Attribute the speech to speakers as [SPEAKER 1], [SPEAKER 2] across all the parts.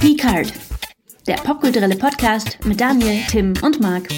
[SPEAKER 1] Geekart, der popkulturelle Podcast mit Daniel, Tim und Marc.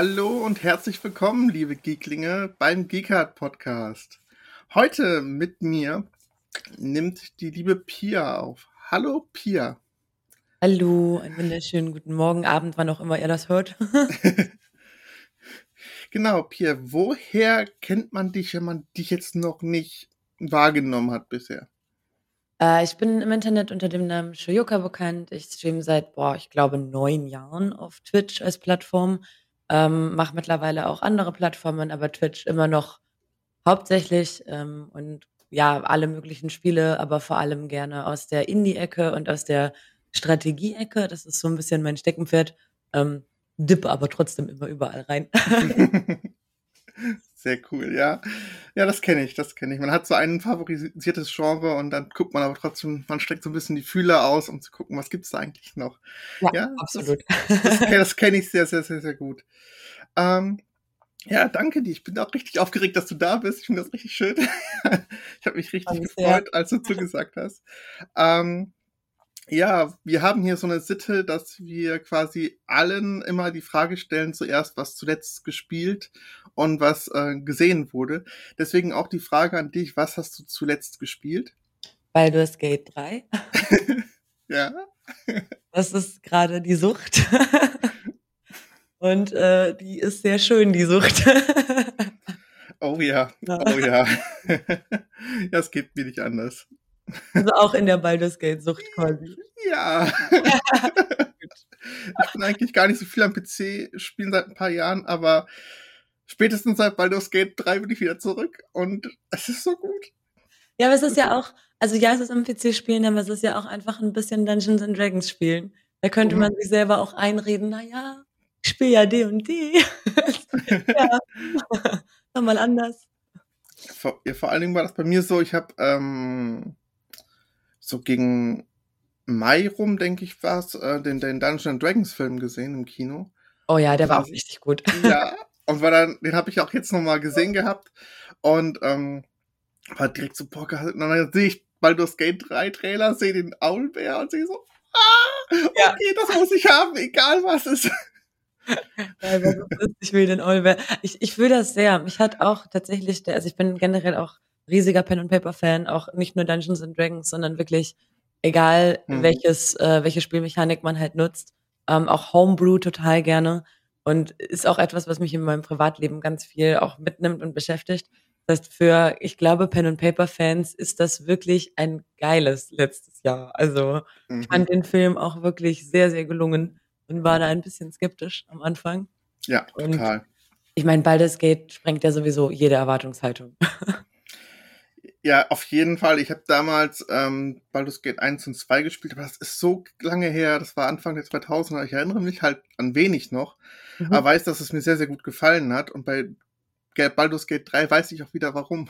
[SPEAKER 2] Hallo und herzlich willkommen, liebe Geeklinge, beim Geekart Podcast. Heute mit mir nimmt die liebe Pia auf. Hallo Pia.
[SPEAKER 3] Hallo, einen wunderschönen guten Morgen, Abend, wann auch immer ihr das hört.
[SPEAKER 2] genau, Pia, woher kennt man dich, wenn man dich jetzt noch nicht wahrgenommen hat bisher?
[SPEAKER 3] Äh, ich bin im Internet unter dem Namen Shoyoka bekannt. Ich streame seit, boah, ich glaube, neun Jahren auf Twitch als Plattform. Ähm, mache mittlerweile auch andere Plattformen, aber Twitch immer noch hauptsächlich ähm, und ja, alle möglichen Spiele, aber vor allem gerne aus der Indie-Ecke und aus der Strategie-Ecke. Das ist so ein bisschen mein Steckenpferd. Ähm, dippe aber trotzdem immer überall rein.
[SPEAKER 2] Sehr cool, ja. Ja, das kenne ich, das kenne ich. Man hat so ein favorisiertes Genre und dann guckt man aber trotzdem, man streckt so ein bisschen die Fühler aus, um zu gucken, was gibt's da eigentlich noch.
[SPEAKER 3] Ja, ja absolut.
[SPEAKER 2] Das, das, das kenne ich sehr, sehr, sehr, sehr gut. Ähm, ja, danke dir. Ich bin auch richtig aufgeregt, dass du da bist. Ich finde das richtig schön. ich habe mich richtig Alles gefreut, sehr. als du zugesagt hast. Ähm, ja, wir haben hier so eine Sitte, dass wir quasi allen immer die Frage stellen, zuerst, was zuletzt gespielt und was äh, gesehen wurde. Deswegen auch die Frage an dich, was hast du zuletzt gespielt?
[SPEAKER 3] Baldur's Gate 3.
[SPEAKER 2] ja.
[SPEAKER 3] Das ist gerade die Sucht. und äh, die ist sehr schön, die Sucht.
[SPEAKER 2] oh ja, oh ja. ja, es geht mir nicht anders.
[SPEAKER 3] Also auch in der Baldur's Gate Sucht quasi.
[SPEAKER 2] Ja. ich bin eigentlich gar nicht so viel am PC spielen seit ein paar Jahren, aber spätestens seit Baldur's Gate 3 bin ich wieder zurück und es ist so gut.
[SPEAKER 3] Ja, aber es ist ja auch, also ja, es ist am PC spielen, aber es ist ja auch einfach ein bisschen Dungeons and Dragons spielen. Da könnte mhm. man sich selber auch einreden, naja, ich spiele ja D und D. ja, nochmal anders.
[SPEAKER 2] Vor, ja, vor allen Dingen war das bei mir so, ich habe ähm, so gegen Mai rum, denke ich, war es, äh, den, den Dungeons Dragons Film gesehen im Kino.
[SPEAKER 3] Oh ja, der war auch richtig gut.
[SPEAKER 2] Ja, und war dann, den habe ich auch jetzt nochmal gesehen gehabt und ähm, war direkt so boah, und dann sehe ich Baldur's Gate 3 Trailer, sehe den Owlbear und sehe so, ah, okay, ja. das muss ich haben, egal was es ist.
[SPEAKER 3] ich will den Owlbear. Ich, ich will das sehr. Mich hat auch tatsächlich, der, also ich bin generell auch riesiger Pen and Paper Fan, auch nicht nur Dungeons and Dragons, sondern wirklich egal mhm. welches äh, welche Spielmechanik man halt nutzt, ähm, auch Homebrew total gerne und ist auch etwas, was mich in meinem Privatleben ganz viel auch mitnimmt und beschäftigt. Das heißt, für ich glaube Pen and Paper Fans ist das wirklich ein geiles letztes Jahr. Also mhm. ich fand den Film auch wirklich sehr sehr gelungen und war da ein bisschen skeptisch am Anfang.
[SPEAKER 2] Ja, total. Und
[SPEAKER 3] ich meine, Baldur's Gate sprengt ja sowieso jede Erwartungshaltung.
[SPEAKER 2] Ja, auf jeden Fall. Ich habe damals ähm, Baldur's Gate 1 und 2 gespielt, aber das ist so lange her. Das war Anfang der 2000er. Ich erinnere mich halt an wenig noch, mhm. aber weiß, dass es mir sehr, sehr gut gefallen hat. Und bei Baldur's Gate 3 weiß ich auch wieder warum.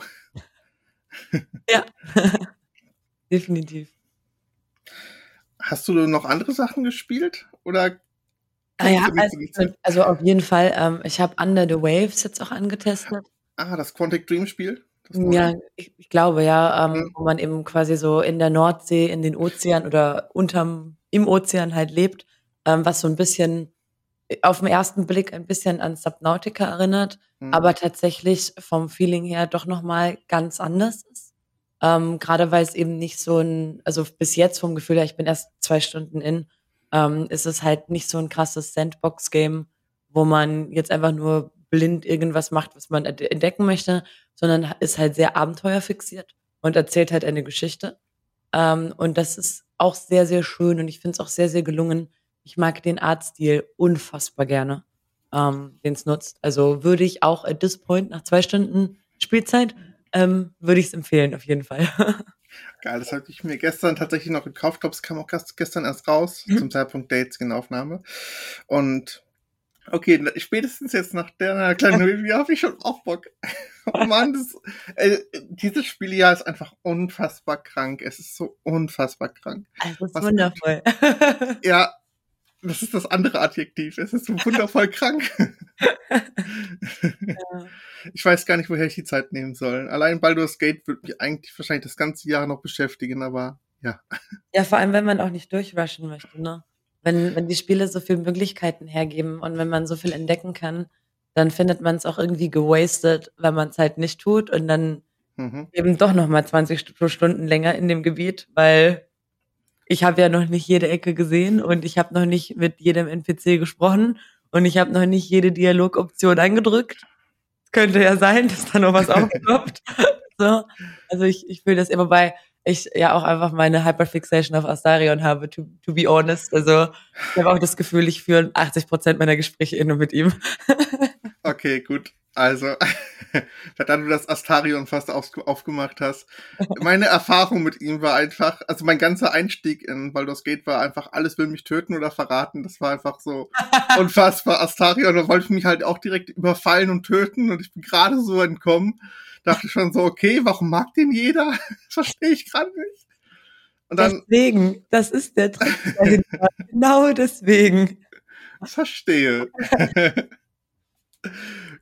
[SPEAKER 3] Ja, definitiv.
[SPEAKER 2] Hast du noch andere Sachen gespielt? Oder
[SPEAKER 3] Ah ja, also, also, auf jeden Fall. Ähm, ich habe Under the Waves jetzt auch angetestet.
[SPEAKER 2] Ah, das Quantic Dream Spiel?
[SPEAKER 3] Ja, ich, ich glaube ja, ähm, mhm. wo man eben quasi so in der Nordsee, in den Ozean oder unterm, im Ozean halt lebt, ähm, was so ein bisschen auf den ersten Blick ein bisschen an Subnautica erinnert, mhm. aber tatsächlich vom Feeling her doch nochmal ganz anders ist. Ähm, Gerade weil es eben nicht so ein, also bis jetzt vom Gefühl her, ich bin erst zwei Stunden in, ähm, ist es halt nicht so ein krasses Sandbox-Game, wo man jetzt einfach nur blind irgendwas macht, was man entdecken möchte, sondern ist halt sehr abenteuerfixiert und erzählt halt eine Geschichte. Ähm, und das ist auch sehr, sehr schön und ich finde es auch sehr, sehr gelungen. Ich mag den Artstil unfassbar gerne, ähm, den es nutzt. Also würde ich auch at this point nach zwei Stunden Spielzeit ähm, würde ich es empfehlen, auf jeden Fall.
[SPEAKER 2] Geil, das habe ich mir gestern tatsächlich noch gekauft. Ich glaube, es kam auch gestern erst raus, mhm. zum Zeitpunkt der jetzigen Aufnahme. Und okay, spätestens jetzt nach der kleinen Review habe ich schon auch Bock. oh Mann, das, äh, dieses Spiel ja ist einfach unfassbar krank. Es ist so unfassbar krank.
[SPEAKER 3] Also ist Was wundervoll.
[SPEAKER 2] ja, das ist das andere Adjektiv. Es ist so wundervoll krank. ja. Ich weiß gar nicht, woher ich die Zeit nehmen soll. Allein Baldur's Gate wird mich eigentlich wahrscheinlich das ganze Jahr noch beschäftigen, aber ja.
[SPEAKER 3] Ja, vor allem, wenn man auch nicht durchrushen möchte, ne? Wenn, wenn die Spiele so viele Möglichkeiten hergeben und wenn man so viel entdecken kann, dann findet man es auch irgendwie gewastet, wenn man es halt nicht tut und dann mhm. eben doch nochmal 20 Stunden länger in dem Gebiet, weil ich habe ja noch nicht jede Ecke gesehen und ich habe noch nicht mit jedem NPC gesprochen und ich habe noch nicht jede Dialogoption angedrückt. Könnte ja sein, dass da noch was aufploppt. so. Also ich, ich fühle das immer bei, ich ja auch einfach meine Hyperfixation auf Astarion habe, to, to be honest. Also ich habe auch das Gefühl, ich führe 80 Prozent meiner Gespräche in und mit ihm.
[SPEAKER 2] okay, gut. Also, da du das Astarion fast auf, aufgemacht hast. Meine Erfahrung mit ihm war einfach, also mein ganzer Einstieg in Baldur's Gate war einfach, alles will mich töten oder verraten. Das war einfach so unfassbar. Astarion, da wollte ich mich halt auch direkt überfallen und töten und ich bin gerade so entkommen. Dachte schon so, okay, warum mag den jeder? Verstehe ich gerade nicht.
[SPEAKER 3] Und dann, deswegen, das ist der Trick dahinter. genau deswegen.
[SPEAKER 2] Verstehe.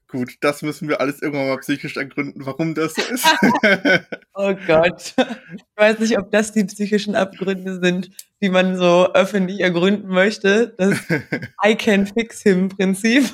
[SPEAKER 2] Gut, das müssen wir alles irgendwann mal psychisch ergründen, warum das so ist.
[SPEAKER 3] oh Gott. Ich weiß nicht, ob das die psychischen Abgründe sind, die man so öffentlich ergründen möchte. Das I can fix him Prinzip.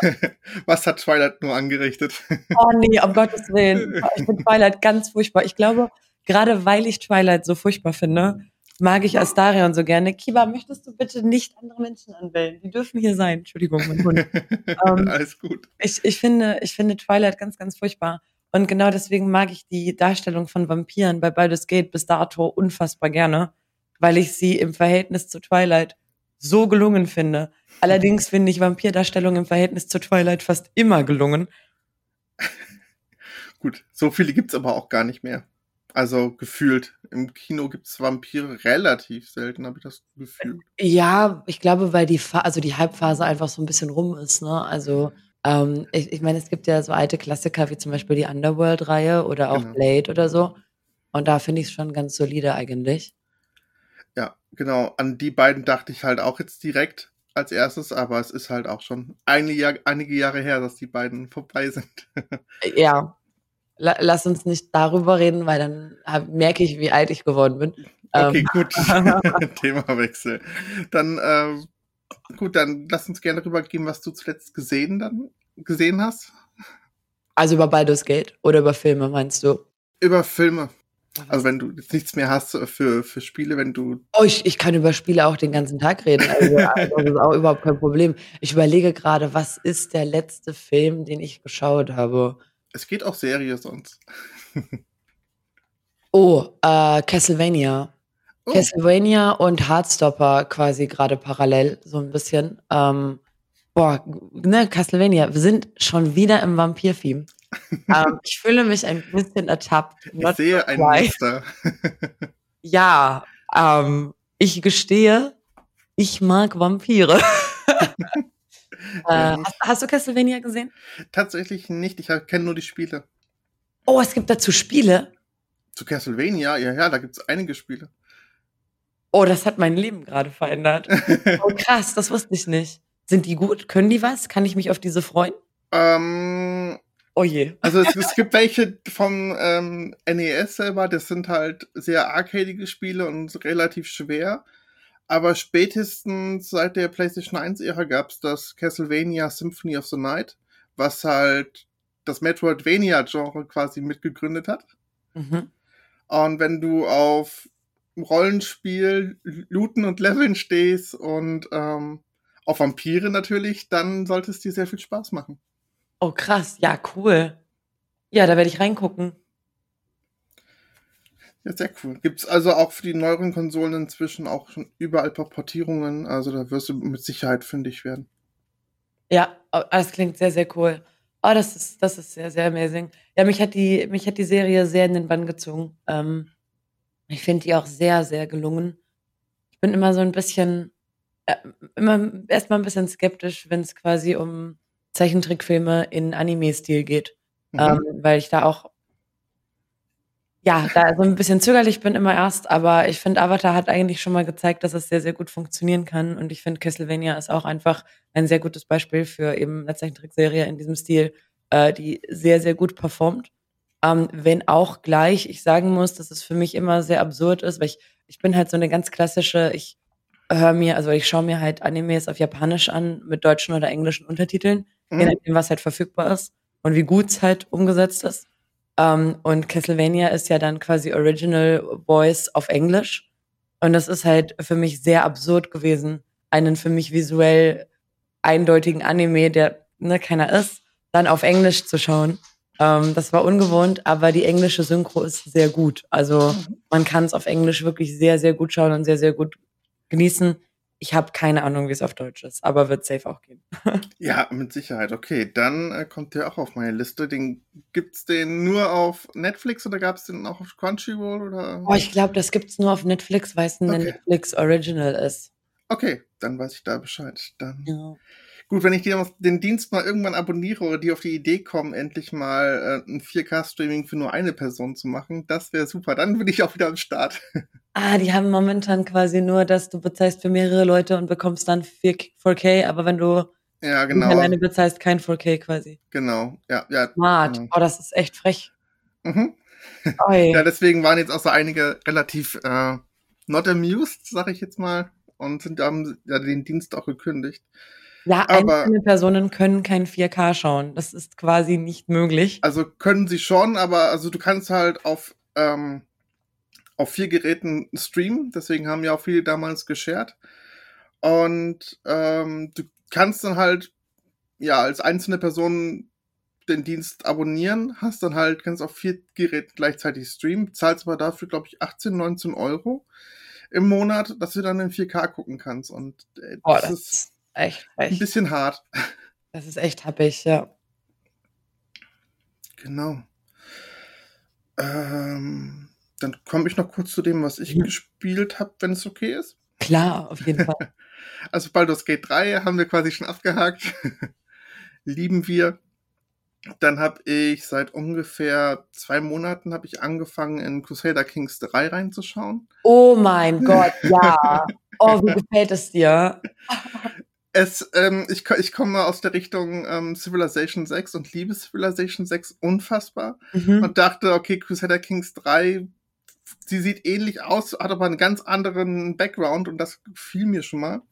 [SPEAKER 2] Was hat Twilight nur angerichtet?
[SPEAKER 3] oh nee, um Gottes Willen. Ich finde Twilight ganz furchtbar. Ich glaube, gerade weil ich Twilight so furchtbar finde, mag ich Astarion so gerne. Kiba, möchtest du bitte nicht andere Menschen anwählen? Die dürfen hier sein. Entschuldigung, mein Hund.
[SPEAKER 2] ähm, Alles gut.
[SPEAKER 3] Ich, ich, finde, ich finde Twilight ganz, ganz furchtbar. Und genau deswegen mag ich die Darstellung von Vampiren bei Baldur's Gate bis dato unfassbar gerne, weil ich sie im Verhältnis zu Twilight so gelungen finde. Allerdings finde ich Vampirdarstellung im Verhältnis zu Twilight fast immer gelungen.
[SPEAKER 2] Gut, so viele gibt's aber auch gar nicht mehr. Also gefühlt. Im Kino gibt es Vampire relativ selten, habe ich das Gefühl.
[SPEAKER 3] Ja, ich glaube, weil die, Fa also die Halbphase einfach so ein bisschen rum ist. Ne? Also ähm, ich, ich meine, es gibt ja so alte Klassiker wie zum Beispiel die Underworld-Reihe oder auch genau. Blade oder so. Und da finde ich es schon ganz solide eigentlich.
[SPEAKER 2] Ja, genau. An die beiden dachte ich halt auch jetzt direkt als erstes, aber es ist halt auch schon einige, einige Jahre her, dass die beiden vorbei sind.
[SPEAKER 3] ja, lass uns nicht darüber reden, weil dann hab, merke ich, wie alt ich geworden bin.
[SPEAKER 2] Okay, ähm. gut. Themawechsel. Dann, äh, gut, dann lass uns gerne darüber gehen, was du zuletzt gesehen, dann, gesehen hast.
[SPEAKER 3] Also über Baldur's Gate oder über Filme, meinst du?
[SPEAKER 2] Über Filme. Also wenn du jetzt nichts mehr hast für, für Spiele, wenn du.
[SPEAKER 3] Oh, ich, ich kann über Spiele auch den ganzen Tag reden. Also, das ist auch überhaupt kein Problem. Ich überlege gerade, was ist der letzte Film, den ich geschaut habe?
[SPEAKER 2] Es geht auch Serie sonst.
[SPEAKER 3] oh, äh, Castlevania. Oh. Castlevania und Heartstopper quasi gerade parallel, so ein bisschen. Ähm, boah, ne, Castlevania, wir sind schon wieder im Vampir-Theme. ähm, ich fühle mich ein bisschen ertappt.
[SPEAKER 2] Ich sehe ein Muster.
[SPEAKER 3] ja, ähm, ich gestehe, ich mag Vampire. Äh, hast, hast, du Castlevania gesehen?
[SPEAKER 2] Tatsächlich nicht. Ich kenne nur die Spiele.
[SPEAKER 3] Oh, es gibt dazu Spiele?
[SPEAKER 2] Zu Castlevania? Ja, ja, da gibt es einige Spiele.
[SPEAKER 3] Oh, das hat mein Leben gerade verändert. oh, krass, das wusste ich nicht. Sind die gut? Können die was? Kann ich mich auf diese freuen?
[SPEAKER 2] Ähm,
[SPEAKER 3] oh je.
[SPEAKER 2] Also es, es gibt welche vom ähm, NES selber, das sind halt sehr arcadige Spiele und relativ schwer. Aber spätestens seit der PlayStation 1-Ära gab es das Castlevania Symphony of the Night, was halt das Metroidvania-Genre quasi mitgegründet hat. Mhm. Und wenn du auf Rollenspiel, Looten und Leveln stehst und ähm, auf Vampire natürlich, dann sollte es dir sehr viel Spaß machen.
[SPEAKER 3] Oh krass, ja, cool. Ja, da werde ich reingucken.
[SPEAKER 2] Ja, sehr cool. Gibt es also auch für die neueren Konsolen inzwischen auch schon überall Portierungen. Also da wirst du mit Sicherheit fündig werden.
[SPEAKER 3] Ja, das klingt sehr, sehr cool. Oh, das ist, das ist sehr, sehr amazing. Ja, mich hat die, mich hat die Serie sehr in den Bann gezogen. Ähm, ich finde die auch sehr, sehr gelungen. Ich bin immer so ein bisschen, äh, immer erstmal ein bisschen skeptisch, wenn es quasi um Zeichentrickfilme in Anime-Stil geht. Mhm. Ähm, weil ich da auch, ja, da so ein bisschen zögerlich bin immer erst, aber ich finde, Avatar hat eigentlich schon mal gezeigt, dass es sehr, sehr gut funktionieren kann. Und ich finde, Castlevania ist auch einfach ein sehr gutes Beispiel für eben eine Zeichentrickserie in diesem Stil, äh, die sehr, sehr gut performt. Ähm, wenn auch gleich ich sagen muss, dass es für mich immer sehr absurd ist, weil ich, ich bin halt so eine ganz klassische, ich höre mir, also ich schaue mir halt Animes auf Japanisch an mit deutschen oder englischen Untertiteln, mhm. je nachdem, was halt verfügbar ist und wie gut es halt umgesetzt ist. Um, ähm, und Castlevania ist ja dann quasi Original Voice auf Englisch. Und das ist halt für mich sehr absurd gewesen, einen für mich visuell eindeutigen Anime, der ne, keiner ist, dann auf Englisch zu schauen. Um, ähm, das war ungewohnt, aber die englische Synchro ist sehr gut. Also mhm. man kann es auf Englisch wirklich sehr, sehr gut schauen und sehr, sehr gut genießen. Ich habe keine Ahnung, wie es auf Deutsch ist, aber wird safe auch gehen.
[SPEAKER 2] ja, mit Sicherheit. Okay, dann äh, kommt der auch auf meine Liste. Den gibt's den nur auf Netflix oder gab es den auch auf Crunchyroll oder?
[SPEAKER 3] Oh, ich glaube, das gibt's nur auf Netflix, weil es ein okay. Netflix Original ist.
[SPEAKER 2] Okay, dann weiß ich da Bescheid. Dann ja. Gut, wenn ich den Dienst mal irgendwann abonniere oder die auf die Idee kommen, endlich mal äh, ein 4K-Streaming für nur eine Person zu machen, das wäre super. Dann bin ich auch wieder am Start.
[SPEAKER 3] Ah, die haben momentan quasi nur, dass du bezahlst für mehrere Leute und bekommst dann 4K, aber wenn du
[SPEAKER 2] ja, genau.
[SPEAKER 3] alleine bezahlst, kein 4K quasi.
[SPEAKER 2] Genau, ja. ja
[SPEAKER 3] Smart. Genau. Oh, das ist echt frech.
[SPEAKER 2] Mhm. ja, deswegen waren jetzt auch so einige relativ äh, not amused, sag ich jetzt mal, und sind, haben ja, den Dienst auch gekündigt.
[SPEAKER 3] Ja, aber, einzelne Personen können kein 4K schauen. Das ist quasi nicht möglich.
[SPEAKER 2] Also können sie schon, aber also du kannst halt auf ähm, auf vier Geräten streamen. Deswegen haben ja auch viele damals geshared. Und ähm, du kannst dann halt ja als einzelne Person den Dienst abonnieren, hast dann halt, kannst auf vier Geräten gleichzeitig streamen, zahlst aber dafür, glaube ich, 18, 19 Euro im Monat, dass du dann in 4K gucken kannst. Und
[SPEAKER 3] äh, oh, das, das, ist echt, echt
[SPEAKER 2] ein bisschen hart.
[SPEAKER 3] Das ist echt happig, ja.
[SPEAKER 2] Genau. Ähm, dann komme ich noch kurz zu dem, was ich mhm. gespielt habe, wenn es okay ist.
[SPEAKER 3] Klar, auf jeden Fall.
[SPEAKER 2] also Baldur's Gate 3 haben wir quasi schon abgehakt. Lieben wir. Dann habe ich seit ungefähr zwei Monaten habe ich angefangen, in Crusader Kings 3 reinzuschauen.
[SPEAKER 3] Oh mein Gott, ja. Oh, wie gefällt es dir?
[SPEAKER 2] Es, ähm, ich, ich komme aus der Richtung ähm, Civilization 6 und liebe Civilization 6 unfassbar mhm. und dachte, okay, Crusader Kings 3 sie sieht ähnlich aus, hat aber einen ganz anderen Background und das fiel mir schon mal.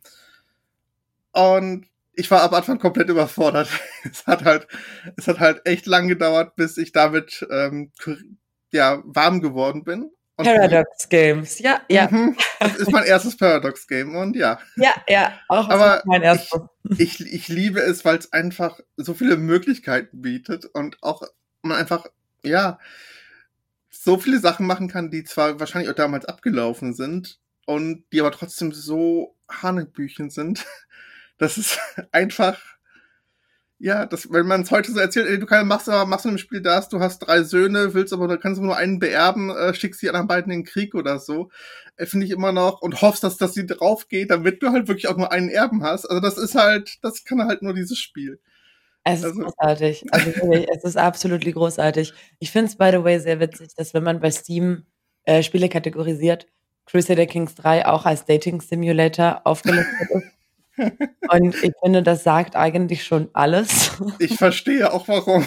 [SPEAKER 2] Und ich war am Anfang komplett überfordert. es hat halt, es hat halt echt lang gedauert, bis ich damit ähm, ja warm geworden bin.
[SPEAKER 3] Und Paradox Games, ja, ja. Mhm,
[SPEAKER 2] das ist mein erstes Paradox Game und ja.
[SPEAKER 3] Ja, ja,
[SPEAKER 2] auch aber mein erstes. Ich, ich, ich liebe es, weil es einfach so viele Möglichkeiten bietet und auch man einfach, ja, so viele Sachen machen kann, die zwar wahrscheinlich auch damals abgelaufen sind und die aber trotzdem so Hanebüchen sind, das ist einfach, ja, das, wenn man es heute so erzählt, ey, du kannst, machst machst du im Spiel das, du hast drei Söhne, willst aber, du kannst nur einen beerben, äh, schickst die anderen beiden in den Krieg oder so, äh, finde ich immer noch und hoffst, dass, dass sie drauf geht, damit du halt wirklich auch nur einen Erben hast. Also das ist halt, das kann halt nur dieses Spiel.
[SPEAKER 3] Es ist also, großartig. Also wirklich, es ist absolut großartig. Ich finde es, by the way, sehr witzig, dass wenn man bei Steam äh, Spiele kategorisiert, Crusader Kings 3 auch als Dating Simulator aufgelistet ist. Und ich finde, das sagt eigentlich schon alles.
[SPEAKER 2] Ich verstehe auch warum.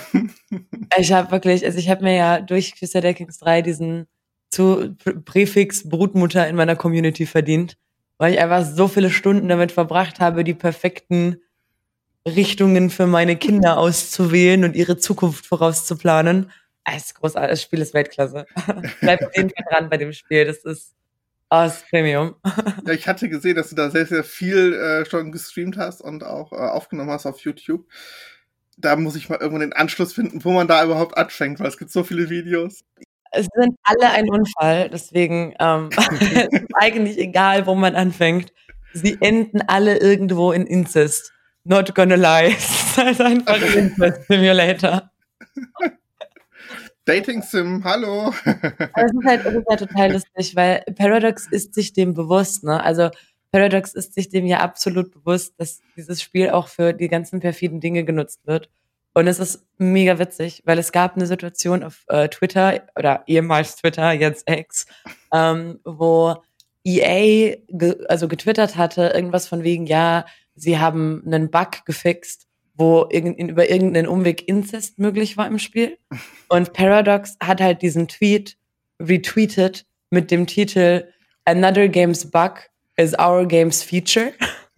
[SPEAKER 3] Ich habe wirklich, also ich habe mir ja durch Crusader Kings 3 diesen zu Präfix Brutmutter in meiner Community verdient, weil ich einfach so viele Stunden damit verbracht habe, die perfekten Richtungen für meine Kinder auszuwählen und ihre Zukunft vorauszuplanen. Ah, es ist großartig, das Spiel ist Weltklasse. Bleib auf jeden Fall dran bei dem Spiel, das ist aus Premium.
[SPEAKER 2] ja, ich hatte gesehen, dass du da sehr, sehr viel äh, schon gestreamt hast und auch äh, aufgenommen hast auf YouTube. Da muss ich mal irgendwann den Anschluss finden, wo man da überhaupt anfängt, weil es gibt so viele Videos.
[SPEAKER 3] Es sind alle ein Unfall, deswegen ähm, es ist eigentlich egal, wo man anfängt. Sie enden alle irgendwo in Inzest. not gonna lie. Es ist halt einfach ein Simulator.
[SPEAKER 2] Dating Sim, hallo.
[SPEAKER 3] es ist halt, es ist halt total lustig, weil Paradox ist sich dem bewusst, ne? Also Paradox ist sich dem ja absolut bewusst, dass dieses Spiel auch für die ganzen perfiden Dinge genutzt wird. Und es ist mega witzig, weil es gab eine Situation auf äh, Twitter oder ehemals Twitter, jetzt X, ähm, wo EA ge also getwittert hatte, irgendwas von wegen, ja, sie haben einen Bug gefixt, wo irg über irgendeinen Umweg Inzest möglich war im Spiel. Und Paradox hat halt diesen Tweet retweetet mit dem Titel Another Game's Bug is our game's feature.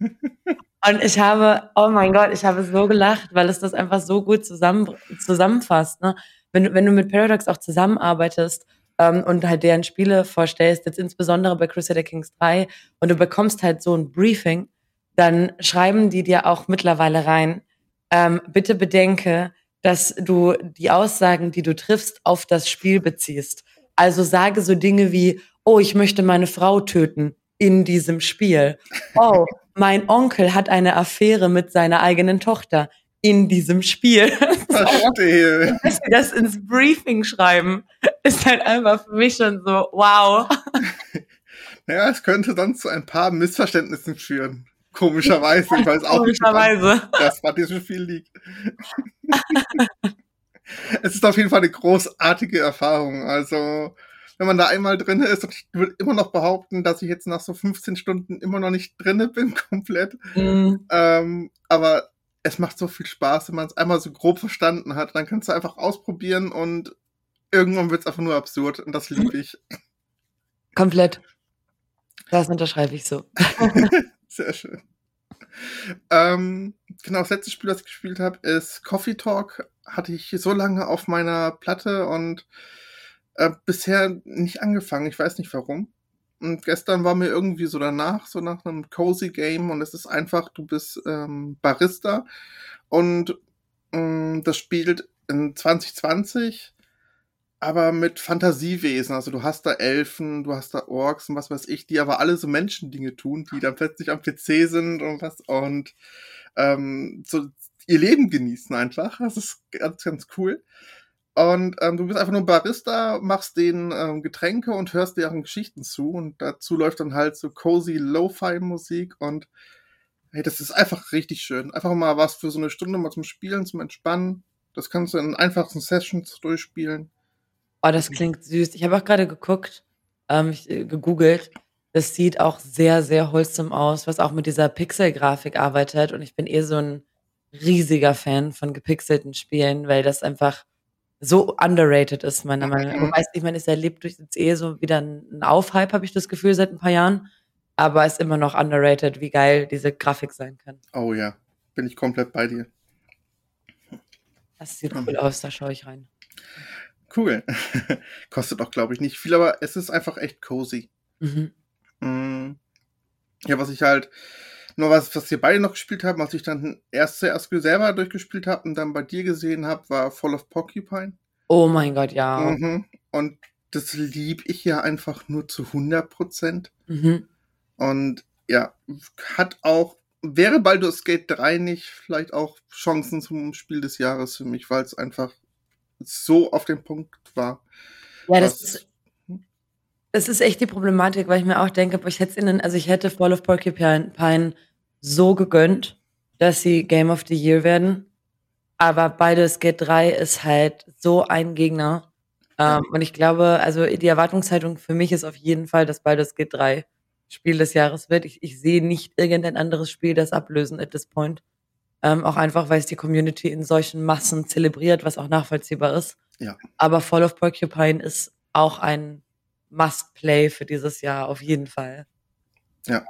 [SPEAKER 3] Und ich habe, oh mein Gott, ich habe so gelacht, weil es das einfach so gut zusammen, zusammenfasst. Ne? Wenn, wenn du mit Paradox auch zusammenarbeitest ähm, und halt deren Spiele vorstellst, jetzt insbesondere bei Crusader Kings 3, und du bekommst halt so ein Briefing, dann schreiben die dir auch mittlerweile rein, ähm, bitte bedenke, dass du die Aussagen, die du triffst, auf das Spiel beziehst. Also sage so Dinge wie, oh, ich möchte meine Frau töten in diesem Spiel. Oh, mein Onkel hat eine Affäre mit seiner eigenen Tochter in diesem Spiel.
[SPEAKER 2] Verstehe.
[SPEAKER 3] Dass sie das ins Briefing schreiben, ist halt einfach für mich schon so, wow.
[SPEAKER 2] Naja, es könnte dann zu ein paar Missverständnissen führen. Komischerweise. Ich weiß auch
[SPEAKER 3] Komischerweise.
[SPEAKER 2] nicht, das bei diesem Spiel liegt. es ist auf jeden Fall eine großartige Erfahrung. Also, wenn man da einmal drin ist, ich würde immer noch behaupten, dass ich jetzt nach so 15 Stunden immer noch nicht drinne bin, komplett. Mhm. Ähm, aber es macht so viel Spaß, wenn man es einmal so grob verstanden hat. Dann kannst du einfach ausprobieren und irgendwann wird es einfach nur absurd und das liebe ich.
[SPEAKER 3] Komplett. Das unterschreibe ich so.
[SPEAKER 2] Sehr schön. Ähm, genau, das letzte Spiel, das ich gespielt habe, ist Coffee Talk. Hatte ich so lange auf meiner Platte und äh, bisher nicht angefangen. Ich weiß nicht warum. Und gestern war mir irgendwie so danach, so nach einem cozy Game und es ist einfach, du bist ähm, Barista und ähm, das spielt in 2020, aber mit Fantasiewesen. Also du hast da Elfen, du hast da Orks und was weiß ich, die aber alle so Menschendinge tun, die dann plötzlich am PC sind und was und ähm, so ihr Leben genießen einfach. Das ist ganz, ganz cool. Und ähm, du bist einfach nur Barista, machst denen ähm, Getränke und hörst deren Geschichten zu. Und dazu läuft dann halt so cozy Lo-Fi-Musik. Und hey, das ist einfach richtig schön. Einfach mal was für so eine Stunde mal zum Spielen, zum Entspannen. Das kannst du in einfachen Sessions durchspielen.
[SPEAKER 3] Oh, das klingt süß. Ich habe auch gerade geguckt, ähm, ich, äh, gegoogelt. Das sieht auch sehr, sehr wholesome aus, was auch mit dieser Pixel-Grafik arbeitet. Und ich bin eh so ein riesiger Fan von gepixelten Spielen, weil das einfach so underrated ist, meiner Meinung nach. Mhm. Wobei, ich meine, es erlebt durch jetzt eh so wieder einen Aufhype, habe ich das Gefühl, seit ein paar Jahren. Aber ist immer noch underrated, wie geil diese Grafik sein kann.
[SPEAKER 2] Oh ja, bin ich komplett bei dir.
[SPEAKER 3] Das sieht cool aus, da schaue ich rein.
[SPEAKER 2] Cool. Kostet auch, glaube ich, nicht viel, aber es ist einfach echt cozy. Mhm. Mm. Ja, was ich halt nur was, was wir beide noch gespielt haben, was ich dann erst zuerst selber durchgespielt habe und dann bei dir gesehen habe, war Fall of Porcupine.
[SPEAKER 3] Oh mein Gott, ja.
[SPEAKER 2] Mhm. Und das lieb ich ja einfach nur zu 100 Prozent. Mhm. Und ja, hat auch, wäre Baldur's Gate 3 nicht vielleicht auch Chancen zum Spiel des Jahres für mich, weil es einfach so auf den Punkt war.
[SPEAKER 3] Ja, das ist, es ist echt die Problematik, weil ich mir auch denke, ich hätte ihnen, also ich hätte Fall of Porcupine so gegönnt, dass sie Game of the Year werden. Aber beides Gate 3 ist halt so ein Gegner. Ähm, und ich glaube, also die Erwartungshaltung für mich ist auf jeden Fall, dass beides Gate 3 Spiel des Jahres wird. Ich, ich sehe nicht irgendein anderes Spiel das ablösen at this point. Ähm, auch einfach, weil es die Community in solchen Massen zelebriert, was auch nachvollziehbar ist.
[SPEAKER 2] Ja.
[SPEAKER 3] Aber Fall of Porcupine ist auch ein Must-Play für dieses Jahr, auf jeden Fall.
[SPEAKER 2] Ja,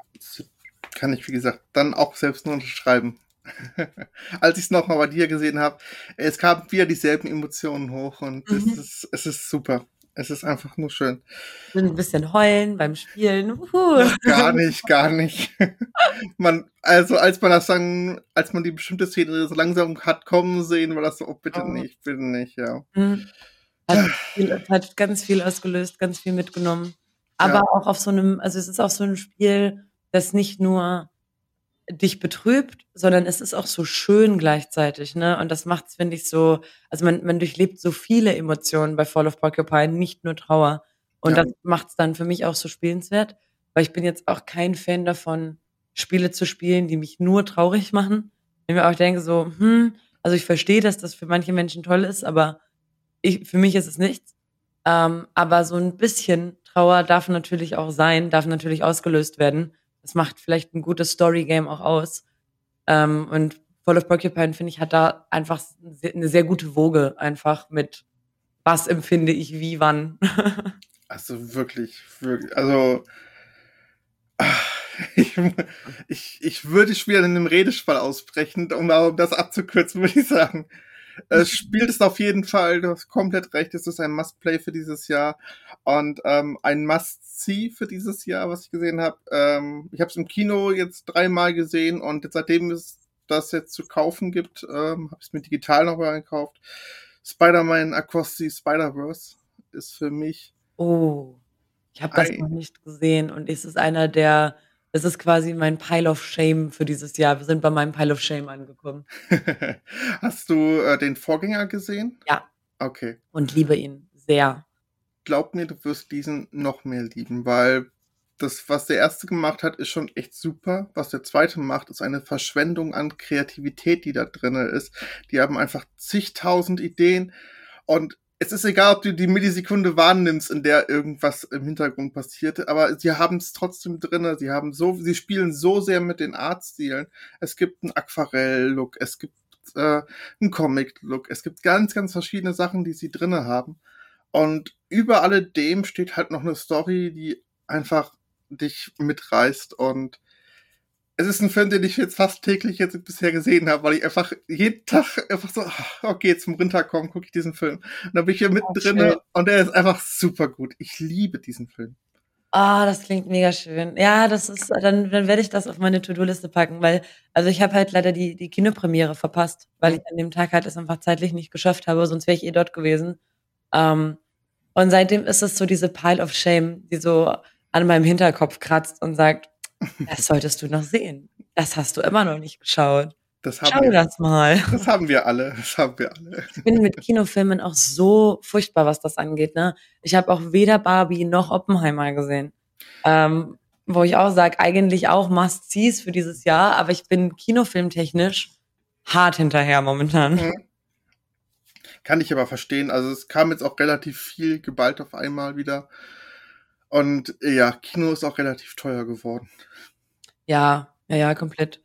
[SPEAKER 2] kann ich, wie gesagt, dann auch selbst nur unterschreiben. Als ich es nochmal bei dir gesehen habe, es kamen wieder dieselben Emotionen hoch und mhm. es, ist, es ist super. Es ist einfach nur schön.
[SPEAKER 3] Ein bisschen heulen beim Spielen.
[SPEAKER 2] Gar nicht, gar nicht. man, also als man das dann, als man die bestimmte Szene so langsam hat kommen sehen, war das so, oh bitte oh. nicht, bitte nicht, ja. Mhm.
[SPEAKER 3] Hat, viel, hat ganz viel ausgelöst, ganz viel mitgenommen. Aber ja. auch auf so einem, also es ist auch so ein Spiel, das nicht nur dich betrübt, sondern es ist auch so schön gleichzeitig, ne? Und das macht's, finde ich, so, also man, man durchlebt so viele Emotionen bei Fall of Porcupine, nicht nur Trauer. Und ja. das macht's dann für mich auch so spielenswert, weil ich bin jetzt auch kein Fan davon, Spiele zu spielen, die mich nur traurig machen. Wenn ich mir auch denke, so, hm, also ich verstehe, dass das für manche Menschen toll ist, aber ich, für mich ist es nichts. Ähm, aber so ein bisschen Trauer darf natürlich auch sein, darf natürlich ausgelöst werden. Das macht vielleicht ein gutes Story-Game auch aus. Ähm, und Fall of Porcupine, finde ich, hat da einfach eine sehr gute Woge einfach mit was empfinde ich wie wann.
[SPEAKER 2] also wirklich, wirklich, also ich, ich, ich würde wieder in einem Redespall ausbrechen, um das abzukürzen, würde ich sagen. Es spielt es auf jeden Fall, du hast komplett recht, es ist ein Must-Play für dieses Jahr und ähm, ein Must-See für dieses Jahr, was ich gesehen habe. Ähm, ich habe es im Kino jetzt dreimal gesehen und seitdem es das jetzt zu kaufen gibt, ähm, habe ich es mir digital noch mal gekauft. Spider-Man Across the Spider-Verse ist für mich.
[SPEAKER 3] Oh, ich habe das noch nicht gesehen und es ist einer der es ist quasi mein Pile of Shame für dieses Jahr. Wir sind bei meinem Pile of Shame angekommen.
[SPEAKER 2] Hast du äh, den Vorgänger gesehen?
[SPEAKER 3] Ja.
[SPEAKER 2] Okay.
[SPEAKER 3] Und liebe ihn sehr.
[SPEAKER 2] Glaub mir, du wirst diesen noch mehr lieben, weil das, was der erste gemacht hat, ist schon echt super. Was der zweite macht, ist eine Verschwendung an Kreativität, die da drin ist. Die haben einfach zigtausend Ideen und es ist egal, ob du die Millisekunde wahrnimmst, in der irgendwas im Hintergrund passiert, aber sie haben es trotzdem drinne. Sie haben so, sie spielen so sehr mit den Artstilen. Es gibt einen Aquarell-Look, es gibt äh, einen Comic-Look, es gibt ganz, ganz verschiedene Sachen, die sie drinne haben. Und über alledem steht halt noch eine Story, die einfach dich mitreißt und es ist ein Film, den ich jetzt fast täglich jetzt bisher gesehen habe, weil ich einfach jeden Tag einfach so, ah, okay, zum Runterkommen gucke ich diesen Film. Und dann bin ich hier mittendrin oh, und er ist einfach super gut. Ich liebe diesen Film.
[SPEAKER 3] Ah, oh, das klingt mega schön. Ja, das ist, dann, dann werde ich das auf meine To-Do-Liste packen, weil, also ich habe halt leider die, die Kinopremiere verpasst, weil ich an dem Tag halt es einfach zeitlich nicht geschafft habe, sonst wäre ich eh dort gewesen. Ähm, und seitdem ist es so diese Pile of Shame, die so an meinem Hinterkopf kratzt und sagt, das solltest du noch sehen. Das hast du immer noch nicht geschaut.
[SPEAKER 2] Das haben
[SPEAKER 3] Schau
[SPEAKER 2] wir,
[SPEAKER 3] das mal.
[SPEAKER 2] Das haben wir alle. Das haben wir alle.
[SPEAKER 3] Ich bin mit Kinofilmen auch so furchtbar, was das angeht. Ne? Ich habe auch weder Barbie noch Oppenheimer gesehen. Ähm, wo ich auch sage, eigentlich auch Must-Sees für dieses Jahr, aber ich bin kinofilmtechnisch hart hinterher momentan. Mhm.
[SPEAKER 2] Kann ich aber verstehen. Also es kam jetzt auch relativ viel geballt auf einmal wieder. Und ja, Kino ist auch relativ teuer geworden.
[SPEAKER 3] Ja, ja, ja, komplett.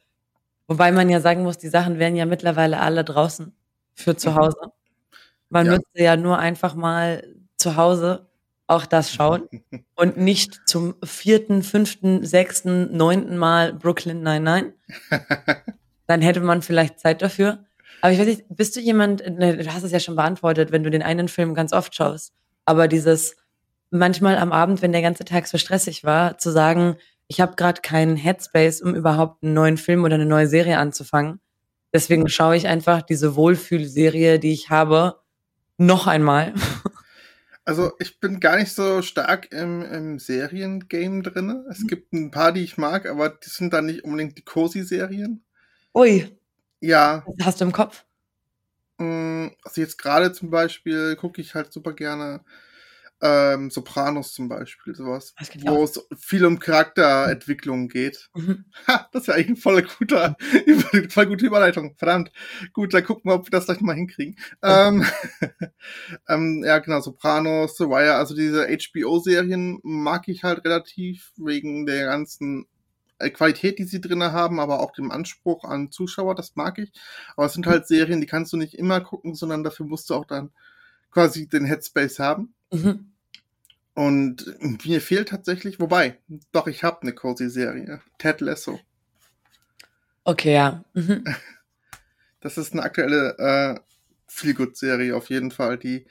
[SPEAKER 3] Wobei man ja sagen muss, die Sachen werden ja mittlerweile alle draußen für zu mhm. Hause. Man ja. müsste ja nur einfach mal zu Hause auch das schauen und nicht zum vierten, fünften, sechsten, neunten Mal Brooklyn Nein Nein. Dann hätte man vielleicht Zeit dafür. Aber ich weiß nicht, bist du jemand, ne, du hast es ja schon beantwortet, wenn du den einen Film ganz oft schaust, aber dieses, manchmal am Abend, wenn der ganze Tag so stressig war, zu sagen, ich habe gerade keinen Headspace, um überhaupt einen neuen Film oder eine neue Serie anzufangen. Deswegen schaue ich einfach diese Wohlfühlserie, die ich habe, noch einmal.
[SPEAKER 2] Also ich bin gar nicht so stark im, im Seriengame drin. Es mhm. gibt ein paar, die ich mag, aber die sind dann nicht unbedingt die Cozy-Serien.
[SPEAKER 3] Ui.
[SPEAKER 2] Ja.
[SPEAKER 3] Was hast du im Kopf?
[SPEAKER 2] Mm, also jetzt gerade zum Beispiel gucke ich halt super gerne ähm, Sopranos zum Beispiel, sowas, wo es viel um Charakterentwicklung geht. Mhm. Ha, das wäre eigentlich ein voller guter, voll gute Überleitung. Verdammt. Gut, dann gucken wir, ob wir das gleich mal hinkriegen. Ähm, ähm, ja, genau, Sopranos, The Wire, also diese HBO-Serien mag ich halt relativ wegen der ganzen äh, Qualität, die sie drinne haben, aber auch dem Anspruch an Zuschauer, das mag ich. Aber es sind halt Serien, die kannst du nicht immer gucken, sondern dafür musst du auch dann quasi den Headspace haben. Mhm. Und mir fehlt tatsächlich, wobei, doch, ich habe eine Cozy-Serie. Ted Lasso.
[SPEAKER 3] Okay, ja. Mhm.
[SPEAKER 2] Das ist eine aktuelle äh, Feelgood-Serie auf jeden Fall, die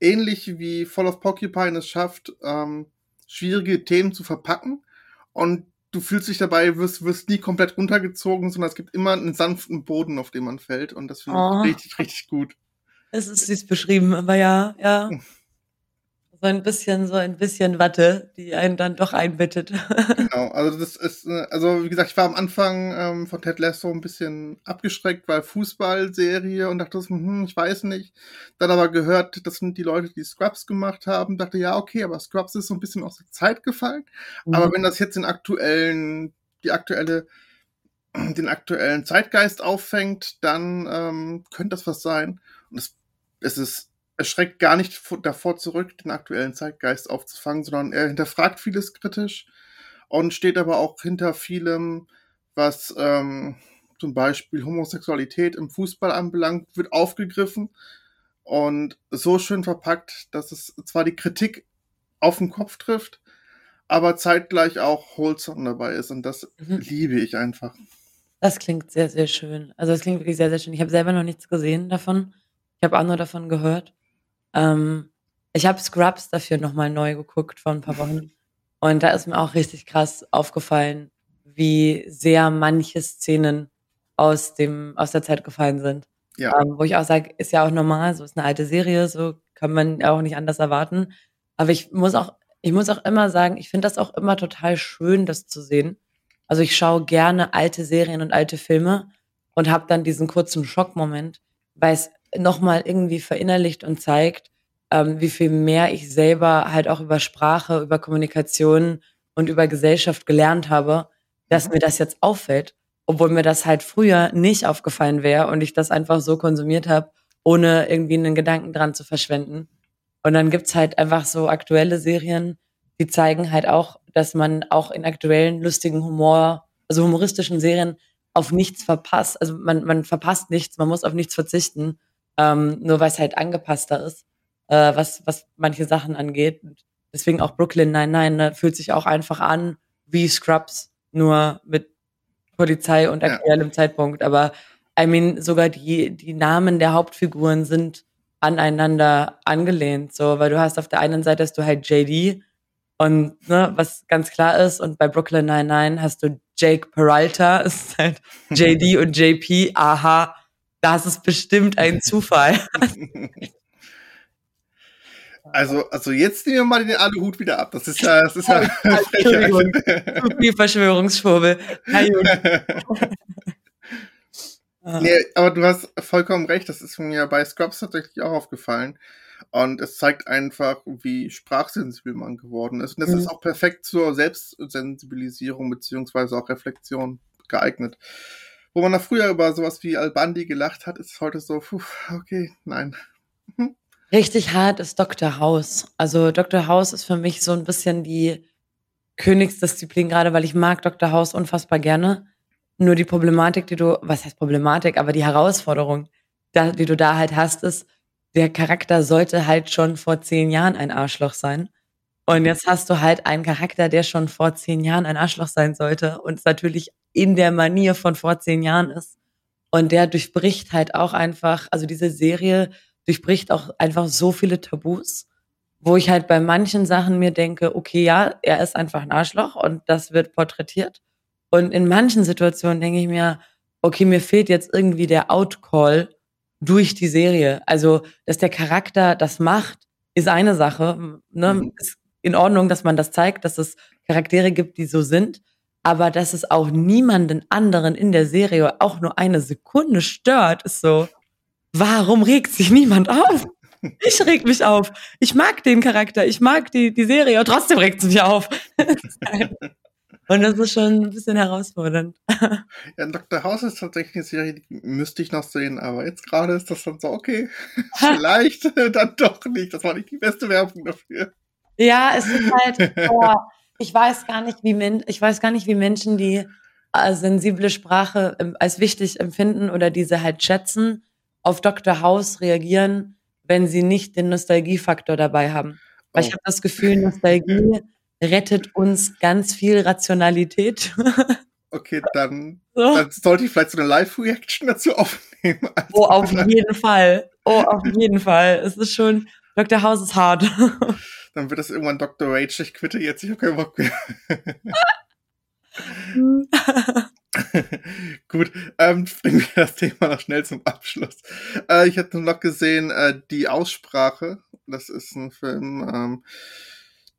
[SPEAKER 2] ähnlich wie Fall of Porcupine es schafft, ähm, schwierige Themen zu verpacken. Und du fühlst dich dabei, wirst, wirst nie komplett runtergezogen, sondern es gibt immer einen sanften Boden, auf dem man fällt. Und das finde ich oh. richtig, richtig gut.
[SPEAKER 3] Es ist süß beschrieben, aber ja, ja. So ein bisschen, so ein bisschen Watte, die einen dann doch einbittet.
[SPEAKER 2] Genau, also das ist, äh, also wie gesagt, ich war am Anfang ähm, von Ted Lasso ein bisschen abgeschreckt, weil Fußballserie und dachte, hm, ich weiß nicht. Dann aber gehört, das sind die Leute, die Scrubs gemacht haben, dachte, ja, okay, aber Scrubs ist so ein bisschen aus der Zeit gefallen. Mhm. Aber wenn das jetzt den aktuellen, die aktuelle, den aktuellen Zeitgeist auffängt, dann ähm, könnte das was sein. Und es, es ist er schreckt gar nicht davor zurück, den aktuellen Zeitgeist aufzufangen, sondern er hinterfragt vieles kritisch und steht aber auch hinter vielem, was ähm, zum Beispiel Homosexualität im Fußball anbelangt, wird aufgegriffen und so schön verpackt, dass es zwar die Kritik auf den Kopf trifft, aber zeitgleich auch wholesome dabei ist und das mhm. liebe ich einfach.
[SPEAKER 3] Das klingt sehr, sehr schön. Also das klingt wirklich sehr, sehr schön. Ich habe selber noch nichts gesehen davon. Ich habe auch nur davon gehört. Ähm, ich habe Scrubs dafür nochmal neu geguckt vor ein paar Wochen. Und da ist mir auch richtig krass aufgefallen, wie sehr manche Szenen aus dem, aus der Zeit gefallen sind. Ja. Ähm, wo ich auch sage, ist ja auch normal, so ist eine alte Serie, so kann man auch nicht anders erwarten. Aber ich muss auch, ich muss auch immer sagen, ich finde das auch immer total schön, das zu sehen. Also ich schaue gerne alte Serien und alte Filme und habe dann diesen kurzen Schockmoment, weil es nochmal irgendwie verinnerlicht und zeigt, ähm, wie viel mehr ich selber halt auch über Sprache, über Kommunikation und über Gesellschaft gelernt habe, dass mhm. mir das jetzt auffällt, obwohl mir das halt früher nicht aufgefallen wäre und ich das einfach so konsumiert habe, ohne irgendwie einen Gedanken dran zu verschwenden. Und dann gibt's halt einfach so aktuelle Serien, die zeigen halt auch, dass man auch in aktuellen lustigen Humor, also humoristischen Serien auf nichts verpasst. Also man, man verpasst nichts, man muss auf nichts verzichten ähm, nur weil es halt angepasster ist, äh, was, was manche Sachen angeht. Deswegen auch Brooklyn nein, nein, ne, fühlt sich auch einfach an wie Scrubs, nur mit Polizei und aktuellem ja. Zeitpunkt. Aber I mean, sogar die, die Namen der Hauptfiguren sind aneinander angelehnt, so, weil du hast auf der einen Seite hast du halt JD und ne, was ganz klar ist, und bei Brooklyn 99 hast du Jake Peralta, ist halt JD und JP, aha, das ist bestimmt ein Zufall.
[SPEAKER 2] Also, also jetzt nehmen wir mal den Aluhut wieder ab. Das ist ja, das ist ja.
[SPEAKER 3] Entschuldigung. Zu viel Verschwörungsschwurbel.
[SPEAKER 2] nee, aber du hast vollkommen recht. Das ist mir bei Scrubs tatsächlich auch aufgefallen. Und es zeigt einfach, wie sprachsensibel man geworden ist. Und das mhm. ist auch perfekt zur Selbstsensibilisierung beziehungsweise auch Reflexion geeignet wo man da früher über sowas wie Albandi gelacht hat, ist heute so, puh, okay, nein.
[SPEAKER 3] Mhm. Richtig hart ist Dr. House. Also Dr. House ist für mich so ein bisschen die Königsdisziplin, gerade weil ich mag Dr. House unfassbar gerne. Nur die Problematik, die du, was heißt Problematik, aber die Herausforderung, die du da halt hast, ist, der Charakter sollte halt schon vor zehn Jahren ein Arschloch sein. Und jetzt hast du halt einen Charakter, der schon vor zehn Jahren ein Arschloch sein sollte und es natürlich in der Manier von vor zehn Jahren ist. Und der durchbricht halt auch einfach, also diese Serie durchbricht auch einfach so viele Tabus, wo ich halt bei manchen Sachen mir denke, okay, ja, er ist einfach ein Arschloch und das wird porträtiert. Und in manchen Situationen denke ich mir, okay, mir fehlt jetzt irgendwie der Outcall durch die Serie. Also, dass der Charakter das macht, ist eine Sache. Ne? Mhm. Ist in Ordnung, dass man das zeigt, dass es Charaktere gibt, die so sind. Aber dass es auch niemanden anderen in der Serie auch nur eine Sekunde stört, ist so, warum regt sich niemand auf? Ich reg mich auf. Ich mag den Charakter, ich mag die, die Serie, und trotzdem regt es mich auf. Und das ist schon ein bisschen herausfordernd.
[SPEAKER 2] Ja, Dr. House ist tatsächlich eine Serie, die müsste ich noch sehen, aber jetzt gerade ist das dann so, okay, vielleicht dann doch nicht. Das war nicht die beste Werbung dafür.
[SPEAKER 3] Ja, es ist halt, oh, ich weiß gar nicht, wie Men ich weiß gar nicht, wie Menschen, die äh, sensible Sprache ähm, als wichtig empfinden oder diese halt schätzen, auf Dr. House reagieren, wenn sie nicht den Nostalgiefaktor dabei haben. Weil oh. ich habe das Gefühl, Nostalgie rettet uns ganz viel Rationalität.
[SPEAKER 2] Okay, dann, so. dann sollte ich vielleicht so eine Live-Reaction dazu aufnehmen.
[SPEAKER 3] Oh, auf jeden Fall. Oh, auf jeden Fall. Es ist schon, Dr. House ist hart.
[SPEAKER 2] dann wird das irgendwann Dr. Rage, ich quitte jetzt, ich habe keinen Bock mehr. Gut, ähm, bringen wir das Thema noch schnell zum Abschluss. Äh, ich hatte noch gesehen, äh, die Aussprache Das ist ein Film, ähm,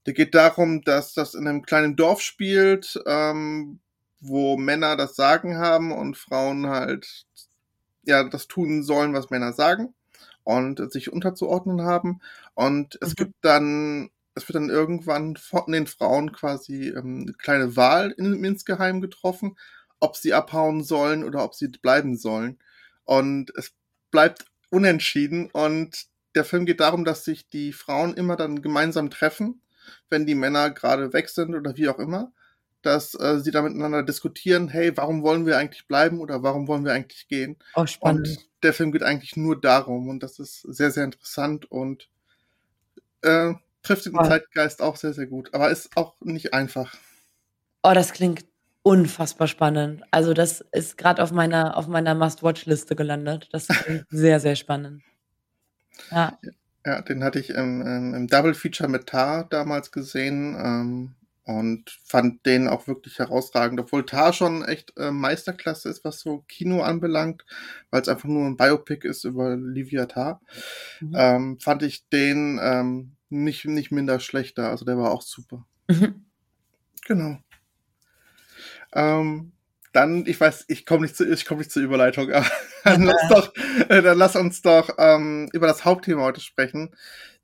[SPEAKER 2] der geht darum, dass das in einem kleinen Dorf spielt, ähm, wo Männer das Sagen haben und Frauen halt ja das tun sollen, was Männer sagen und sich unterzuordnen haben. Und es mhm. gibt dann, es wird dann irgendwann von den Frauen quasi ähm, eine kleine Wahl in, insgeheim getroffen, ob sie abhauen sollen oder ob sie bleiben sollen. Und es bleibt unentschieden und der Film geht darum, dass sich die Frauen immer dann gemeinsam treffen, wenn die Männer gerade weg sind oder wie auch immer, dass äh, sie da miteinander diskutieren, hey, warum wollen wir eigentlich bleiben oder warum wollen wir eigentlich gehen?
[SPEAKER 3] Oh, spannend.
[SPEAKER 2] Und der Film geht eigentlich nur darum und das ist sehr, sehr interessant und äh, trifft den oh. Zeitgeist auch sehr, sehr gut, aber ist auch nicht einfach.
[SPEAKER 3] Oh, das klingt unfassbar spannend. Also das ist gerade auf meiner, auf meiner Must-Watch-Liste gelandet. Das klingt sehr, sehr spannend.
[SPEAKER 2] Ja. Ja, den hatte ich im, im, Double Feature mit Tar damals gesehen ähm, und fand den auch wirklich herausragend, obwohl Tar schon echt äh, Meisterklasse ist, was so Kino anbelangt, weil es einfach nur ein Biopic ist über Livia Tar. Mhm. Ähm, fand ich den ähm, nicht, nicht minder schlechter, also der war auch super. Mhm. Genau. Ähm, dann, ich weiß, ich komme nicht zu, ich komme nicht zur Überleitung, aber dann lass doch, äh, dann lass uns doch ähm, über das Hauptthema heute sprechen,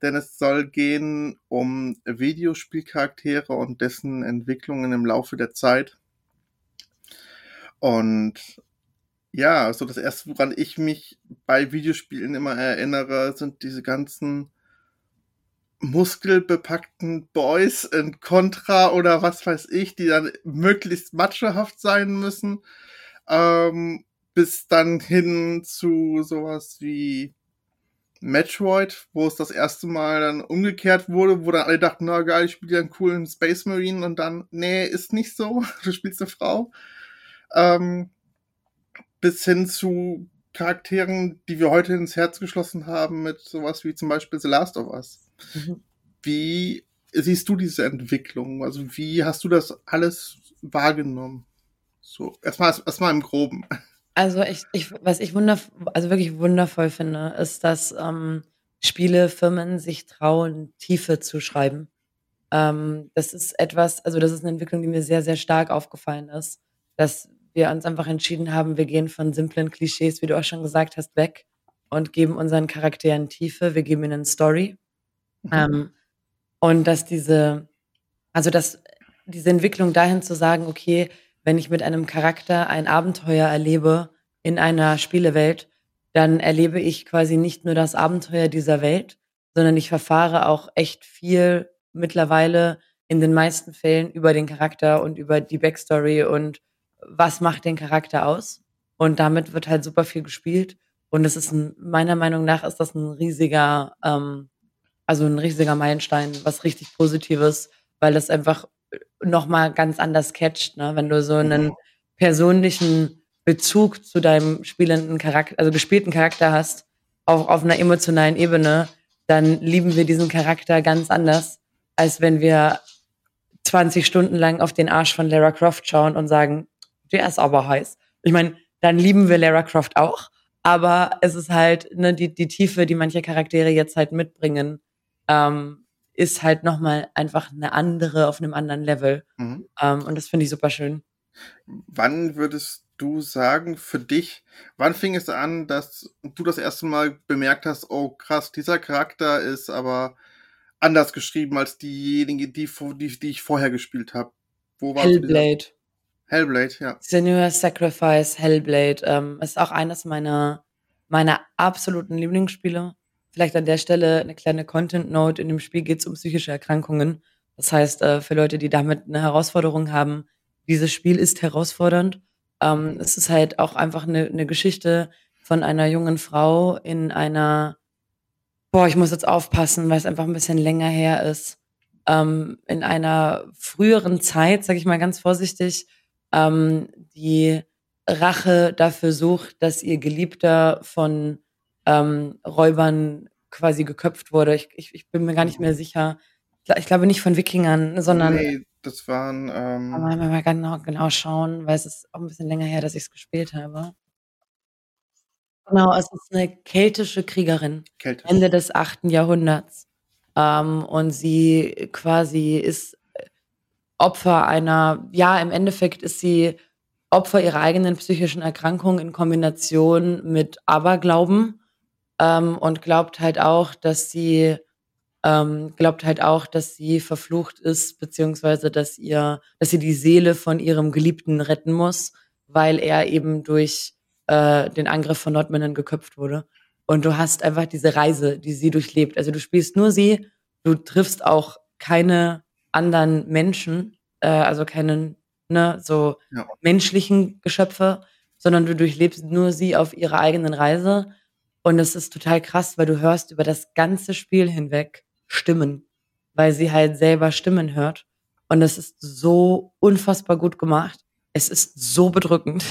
[SPEAKER 2] denn es soll gehen um Videospielcharaktere und dessen Entwicklungen im Laufe der Zeit. Und ja, so das erste, woran ich mich bei Videospielen immer erinnere, sind diese ganzen muskelbepackten Boys in Contra oder was weiß ich, die dann möglichst machohaft sein müssen, ähm, bis dann hin zu sowas wie Metroid, wo es das erste Mal dann umgekehrt wurde, wo dann alle dachten, na geil, ich spiele ja einen coolen Space Marine und dann, nee, ist nicht so, du spielst eine Frau. Ähm, bis hin zu Charakteren, die wir heute ins Herz geschlossen haben, mit sowas wie zum Beispiel The Last of Us. Mhm. Wie siehst du diese Entwicklung? Also wie hast du das alles wahrgenommen? So, erstmal, erstmal im Groben.
[SPEAKER 3] Also ich, ich, was ich wundervoll, also wirklich wundervoll finde, ist, dass ähm, Spielefirmen sich trauen, Tiefe zu schreiben. Ähm, das ist etwas, also das ist eine Entwicklung, die mir sehr, sehr stark aufgefallen ist, dass wir uns einfach entschieden haben, wir gehen von simplen Klischees, wie du auch schon gesagt hast, weg und geben unseren Charakteren Tiefe, wir geben ihnen Story. Ähm, und dass diese, also dass diese Entwicklung dahin zu sagen, okay, wenn ich mit einem Charakter ein Abenteuer erlebe in einer Spielewelt, dann erlebe ich quasi nicht nur das Abenteuer dieser Welt, sondern ich verfahre auch echt viel mittlerweile in den meisten Fällen über den Charakter und über die Backstory und was macht den Charakter aus. Und damit wird halt super viel gespielt. Und es ist ein, meiner Meinung nach ist das ein riesiger ähm, also ein riesiger Meilenstein, was richtig Positives, weil das einfach nochmal ganz anders catcht, ne? wenn du so einen mhm. persönlichen Bezug zu deinem spielenden Charakter, also gespielten Charakter hast, auch auf einer emotionalen Ebene, dann lieben wir diesen Charakter ganz anders, als wenn wir 20 Stunden lang auf den Arsch von Lara Croft schauen und sagen, der ist aber heiß. Ich meine, dann lieben wir Lara Croft auch, aber es ist halt ne, die, die Tiefe, die manche Charaktere jetzt halt mitbringen, ähm, ist halt nochmal einfach eine andere auf einem anderen Level. Mhm. Ähm, und das finde ich super schön.
[SPEAKER 2] Wann würdest du sagen, für dich, wann fing es an, dass du das erste Mal bemerkt hast, oh krass, dieser Charakter ist aber anders geschrieben als diejenigen, die, die, die ich vorher gespielt habe?
[SPEAKER 3] Wo war Hellblade.
[SPEAKER 2] Hellblade, ja.
[SPEAKER 3] Senua Sacrifice, Hellblade, ähm, ist auch eines meiner, meiner absoluten Lieblingsspiele. Vielleicht an der Stelle eine kleine Content-Note. In dem Spiel geht es um psychische Erkrankungen. Das heißt, äh, für Leute, die damit eine Herausforderung haben, dieses Spiel ist herausfordernd. Ähm, es ist halt auch einfach eine, Geschichte von einer jungen Frau in einer, boah, ich muss jetzt aufpassen, weil es einfach ein bisschen länger her ist, ähm, in einer früheren Zeit, sage ich mal ganz vorsichtig, ähm, die Rache dafür sucht, dass ihr Geliebter von ähm, Räubern quasi geköpft wurde. Ich, ich, ich bin mir gar nicht mehr sicher. Ich glaube nicht von Wikingern, sondern. Nee,
[SPEAKER 2] das waren. Ähm
[SPEAKER 3] mal, mal genau, genau schauen, weil es ist auch ein bisschen länger her, dass ich es gespielt habe. Genau, es ist eine keltische Kriegerin. Keltisch. Ende des 8. Jahrhunderts. Ähm, und sie quasi ist Opfer einer, ja, im Endeffekt ist sie Opfer ihrer eigenen psychischen Erkrankung in Kombination mit Aberglauben ähm, und glaubt halt auch, dass sie ähm, glaubt halt auch, dass sie verflucht ist, beziehungsweise dass ihr, dass sie die Seele von ihrem Geliebten retten muss, weil er eben durch äh, den Angriff von Nordmännern geköpft wurde. Und du hast einfach diese Reise, die sie durchlebt. Also du spielst nur sie, du triffst auch keine anderen Menschen, äh, also keine ne, so ja. menschlichen Geschöpfe, sondern du durchlebst nur sie auf ihrer eigenen Reise. Und es ist total krass, weil du hörst über das ganze Spiel hinweg Stimmen, weil sie halt selber Stimmen hört. Und es ist so unfassbar gut gemacht. Es ist so bedrückend.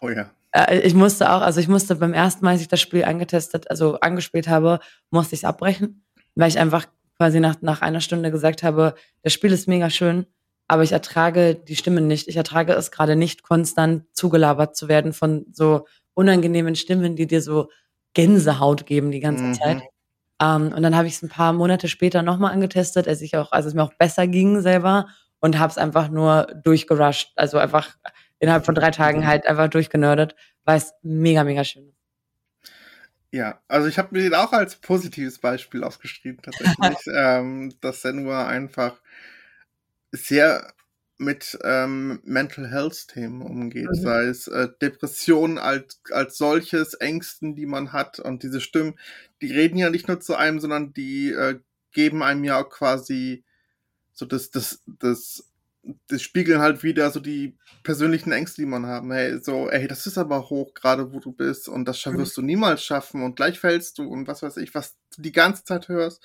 [SPEAKER 2] Oh ja.
[SPEAKER 3] Äh, ich musste auch, also ich musste beim ersten Mal, als ich das Spiel angetestet, also angespielt habe, musste ich es abbrechen, weil ich einfach quasi nach, nach einer Stunde gesagt habe, das Spiel ist mega schön, aber ich ertrage die Stimmen nicht. Ich ertrage es gerade nicht, konstant zugelabert zu werden von so unangenehmen Stimmen, die dir so Gänsehaut geben die ganze mhm. Zeit. Um, und dann habe ich es ein paar Monate später nochmal angetestet, als ich auch, als es mir auch besser ging selber und habe es einfach nur durchgerusht. Also einfach innerhalb von drei Tagen halt einfach durchgenördet, weil es mega, mega schön ist.
[SPEAKER 2] Ja, also ich habe mir den auch als positives Beispiel aufgeschrieben, tatsächlich, ähm, dass Senua einfach sehr mit ähm, Mental Health Themen umgeht, mhm. sei es äh, Depressionen als, als solches, Ängsten, die man hat und diese Stimmen, die reden ja nicht nur zu einem, sondern die äh, geben einem ja auch quasi so das, das, das das spiegeln halt wieder so die persönlichen Ängste, die man haben. Hey, so, ey, das ist aber hoch, gerade wo du bist, und das mhm. wirst du niemals schaffen und gleich fällst du und was weiß ich, was du die ganze Zeit hörst.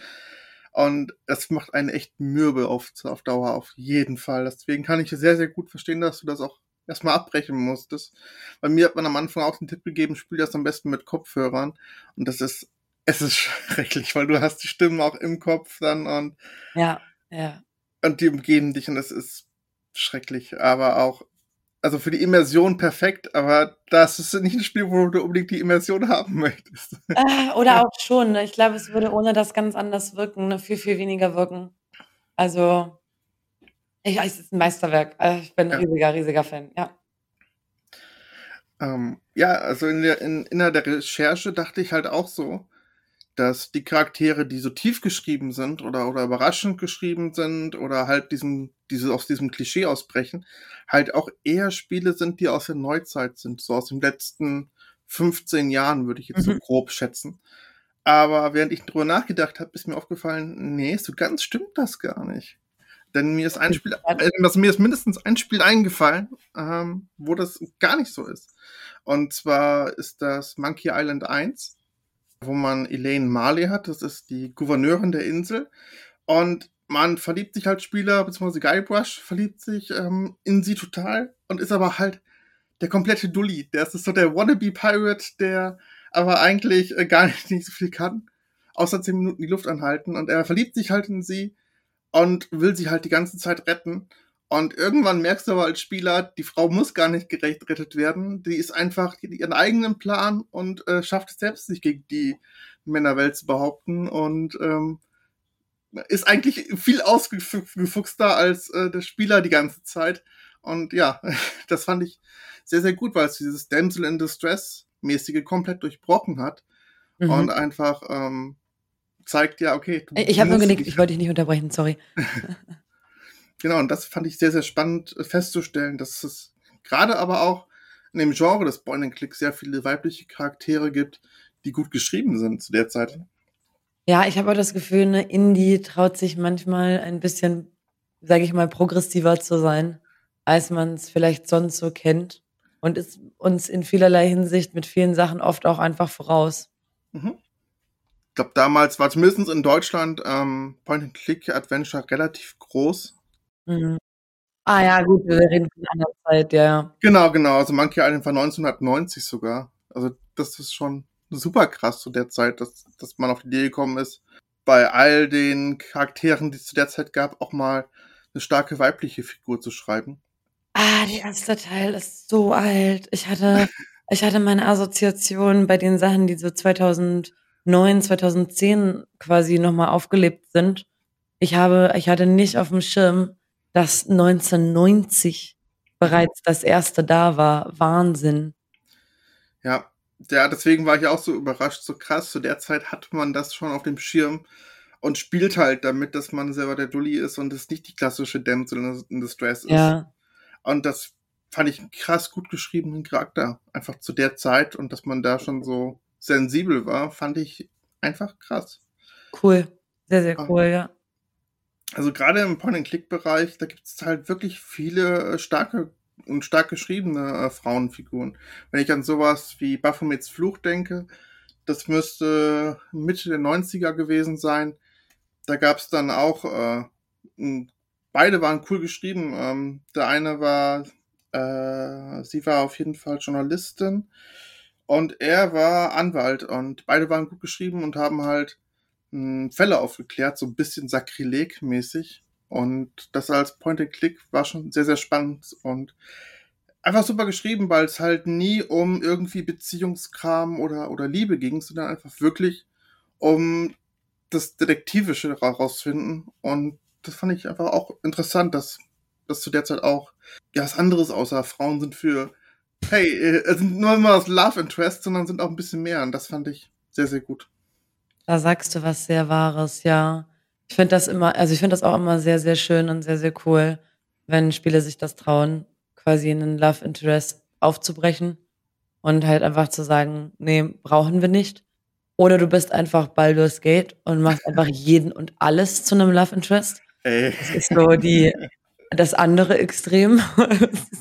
[SPEAKER 2] Und das macht einen echt mürbe auf, auf Dauer, auf jeden Fall. Deswegen kann ich sehr, sehr gut verstehen, dass du das auch erstmal abbrechen musstest. Bei mir hat man am Anfang auch den Tipp gegeben, spiel das am besten mit Kopfhörern. Und das ist, es ist schrecklich, weil du hast die Stimmen auch im Kopf dann und.
[SPEAKER 3] Ja, ja.
[SPEAKER 2] Und die umgeben dich und das ist schrecklich, aber auch, also für die Immersion perfekt, aber das ist nicht ein Spiel, wo du unbedingt die Immersion haben möchtest.
[SPEAKER 3] Äh, oder auch schon. Ne? Ich glaube, es würde ohne das ganz anders wirken, ne? viel, viel weniger wirken. Also, ich es ist ein Meisterwerk. Äh, ich bin ein ja. riesiger, riesiger Fan, ja.
[SPEAKER 2] Ähm, ja, also in der, in, in der Recherche dachte ich halt auch so, dass die Charaktere, die so tief geschrieben sind oder, oder überraschend geschrieben sind oder halt diesem, diese, aus diesem Klischee ausbrechen, halt auch eher Spiele sind, die aus der Neuzeit sind, so aus den letzten 15 Jahren, würde ich jetzt mhm. so grob schätzen. Aber während ich drüber nachgedacht habe, ist mir aufgefallen, nee, so ganz stimmt das gar nicht. Denn mir ist ein Spiel, also mir ist mindestens ein Spiel eingefallen, ähm, wo das gar nicht so ist. Und zwar ist das Monkey Island 1 wo man Elaine Marley hat. Das ist die Gouverneurin der Insel. Und man verliebt sich als Spieler, beziehungsweise Guybrush verliebt sich ähm, in sie total und ist aber halt der komplette Dulli. Der ist so der Wannabe-Pirate, der aber eigentlich äh, gar nicht, nicht so viel kann, außer zehn Minuten die Luft anhalten. Und er verliebt sich halt in sie und will sie halt die ganze Zeit retten. Und irgendwann merkst du aber als Spieler, die Frau muss gar nicht gerettet werden. Die ist einfach die, ihren eigenen Plan und äh, schafft es selbst, sich gegen die Männerwelt zu behaupten und ähm, ist eigentlich viel ausgefuchster als äh, der Spieler die ganze Zeit. Und ja, das fand ich sehr, sehr gut, weil es dieses Damsel in Distress mäßige komplett durchbrochen hat mhm. und einfach ähm, zeigt ja, okay.
[SPEAKER 3] Du, ich habe nur genickt, ich wollte dich nicht unterbrechen, sorry.
[SPEAKER 2] Genau, und das fand ich sehr, sehr spannend äh, festzustellen, dass es gerade aber auch in dem Genre des Point and Click sehr viele weibliche Charaktere gibt, die gut geschrieben sind zu der Zeit.
[SPEAKER 3] Ja, ich habe auch das Gefühl, ne, Indie traut sich manchmal ein bisschen, sage ich mal, progressiver zu sein, als man es vielleicht sonst so kennt und ist uns in vielerlei Hinsicht mit vielen Sachen oft auch einfach voraus.
[SPEAKER 2] Mhm. Ich glaube, damals war zumindest in Deutschland ähm, Point-and-Click-Adventure relativ groß.
[SPEAKER 3] Mhm. Ah ja, gut, wir reden von einer Zeit, ja.
[SPEAKER 2] Genau, genau. Also Monkey Island war 1990 sogar. Also das ist schon super krass zu der Zeit, dass, dass man auf die Idee gekommen ist, bei all den Charakteren, die es zu der Zeit gab, auch mal eine starke weibliche Figur zu schreiben.
[SPEAKER 3] Ah, der erste Teil ist so alt. Ich hatte, ich hatte meine Assoziation bei den Sachen, die so 2000 2009, 2010 quasi nochmal aufgelebt sind. Ich habe, ich hatte nicht auf dem Schirm, dass 1990 bereits das erste da war. Wahnsinn.
[SPEAKER 2] Ja, ja, deswegen war ich auch so überrascht, so krass. Zu der Zeit hat man das schon auf dem Schirm und spielt halt damit, dass man selber der Dulli ist und es nicht die klassische Damsel in the Stress ist.
[SPEAKER 3] Ja.
[SPEAKER 2] Und das fand ich einen krass gut geschriebenen Charakter. Einfach zu der Zeit und dass man da schon so sensibel war, fand ich einfach krass.
[SPEAKER 3] Cool. Sehr, sehr cool, ja.
[SPEAKER 2] Also gerade im Point-and-Click-Bereich, da gibt es halt wirklich viele äh, starke und stark geschriebene äh, Frauenfiguren. Wenn ich an sowas wie Baphomets Fluch denke, das müsste Mitte der 90er gewesen sein. Da gab es dann auch, äh, beide waren cool geschrieben. Ähm, der eine war, äh, sie war auf jeden Fall Journalistin und er war Anwalt und beide waren gut geschrieben und haben halt mh, Fälle aufgeklärt, so ein bisschen Sakrileg-mäßig. Und das als Point-and-Click war schon sehr, sehr spannend und einfach super geschrieben, weil es halt nie um irgendwie Beziehungskram oder, oder Liebe ging, sondern einfach wirklich um das Detektivische herausfinden. Und das fand ich einfach auch interessant, dass das zu der Zeit auch ja was anderes außer Frauen sind für hey, äh, sind nur immer das Love Interest, sondern sind auch ein bisschen mehr. Und das fand ich sehr, sehr gut.
[SPEAKER 3] Da sagst du was sehr Wahres, ja. Ich finde das immer, also ich finde das auch immer sehr, sehr schön und sehr, sehr cool, wenn Spiele sich das trauen, quasi einen Love Interest aufzubrechen und halt einfach zu sagen, nee, brauchen wir nicht. Oder du bist einfach Baldur's Gate und machst einfach jeden und alles zu einem Love Interest.
[SPEAKER 2] Ey.
[SPEAKER 3] Das ist so die, das andere Extrem.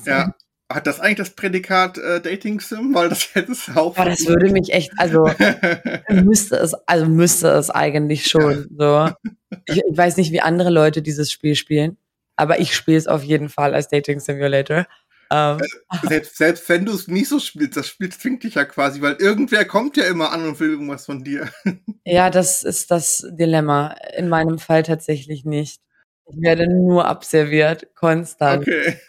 [SPEAKER 2] ja. Hat das eigentlich das Prädikat äh, Dating Sim? Weil das hätte es auch.
[SPEAKER 3] Aber das würde mich echt, also müsste es, also müsste es eigentlich schon. So. Ich, ich weiß nicht, wie andere Leute dieses Spiel spielen, aber ich spiele es auf jeden Fall als Dating Simulator. Ähm,
[SPEAKER 2] äh, selbst, selbst wenn du es nicht so spielst, das Spiel zwingt dich ja quasi, weil irgendwer kommt ja immer an und will irgendwas von dir.
[SPEAKER 3] Ja, das ist das Dilemma. In meinem Fall tatsächlich nicht. Ich werde nur abserviert, konstant.
[SPEAKER 2] Okay.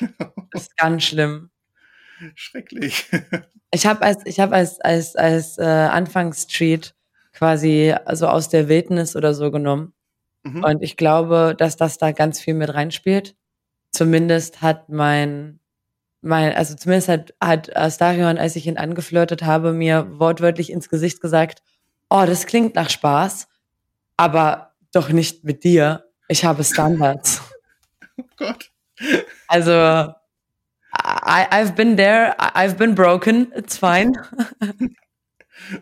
[SPEAKER 3] Das ist ganz schlimm.
[SPEAKER 2] Schrecklich.
[SPEAKER 3] Ich habe als, ich habe als, als, als äh, Anfangstreat quasi also aus der Wildnis oder so genommen. Mhm. Und ich glaube, dass das da ganz viel mit reinspielt. Zumindest hat mein, mein, also zumindest hat, hat Astarion, als ich ihn angeflirtet habe, mir wortwörtlich ins Gesicht gesagt, oh, das klingt nach Spaß, aber doch nicht mit dir. Ich habe Standards.
[SPEAKER 2] Oh Gott.
[SPEAKER 3] Also, I, I've been there, I've been broken, it's fine.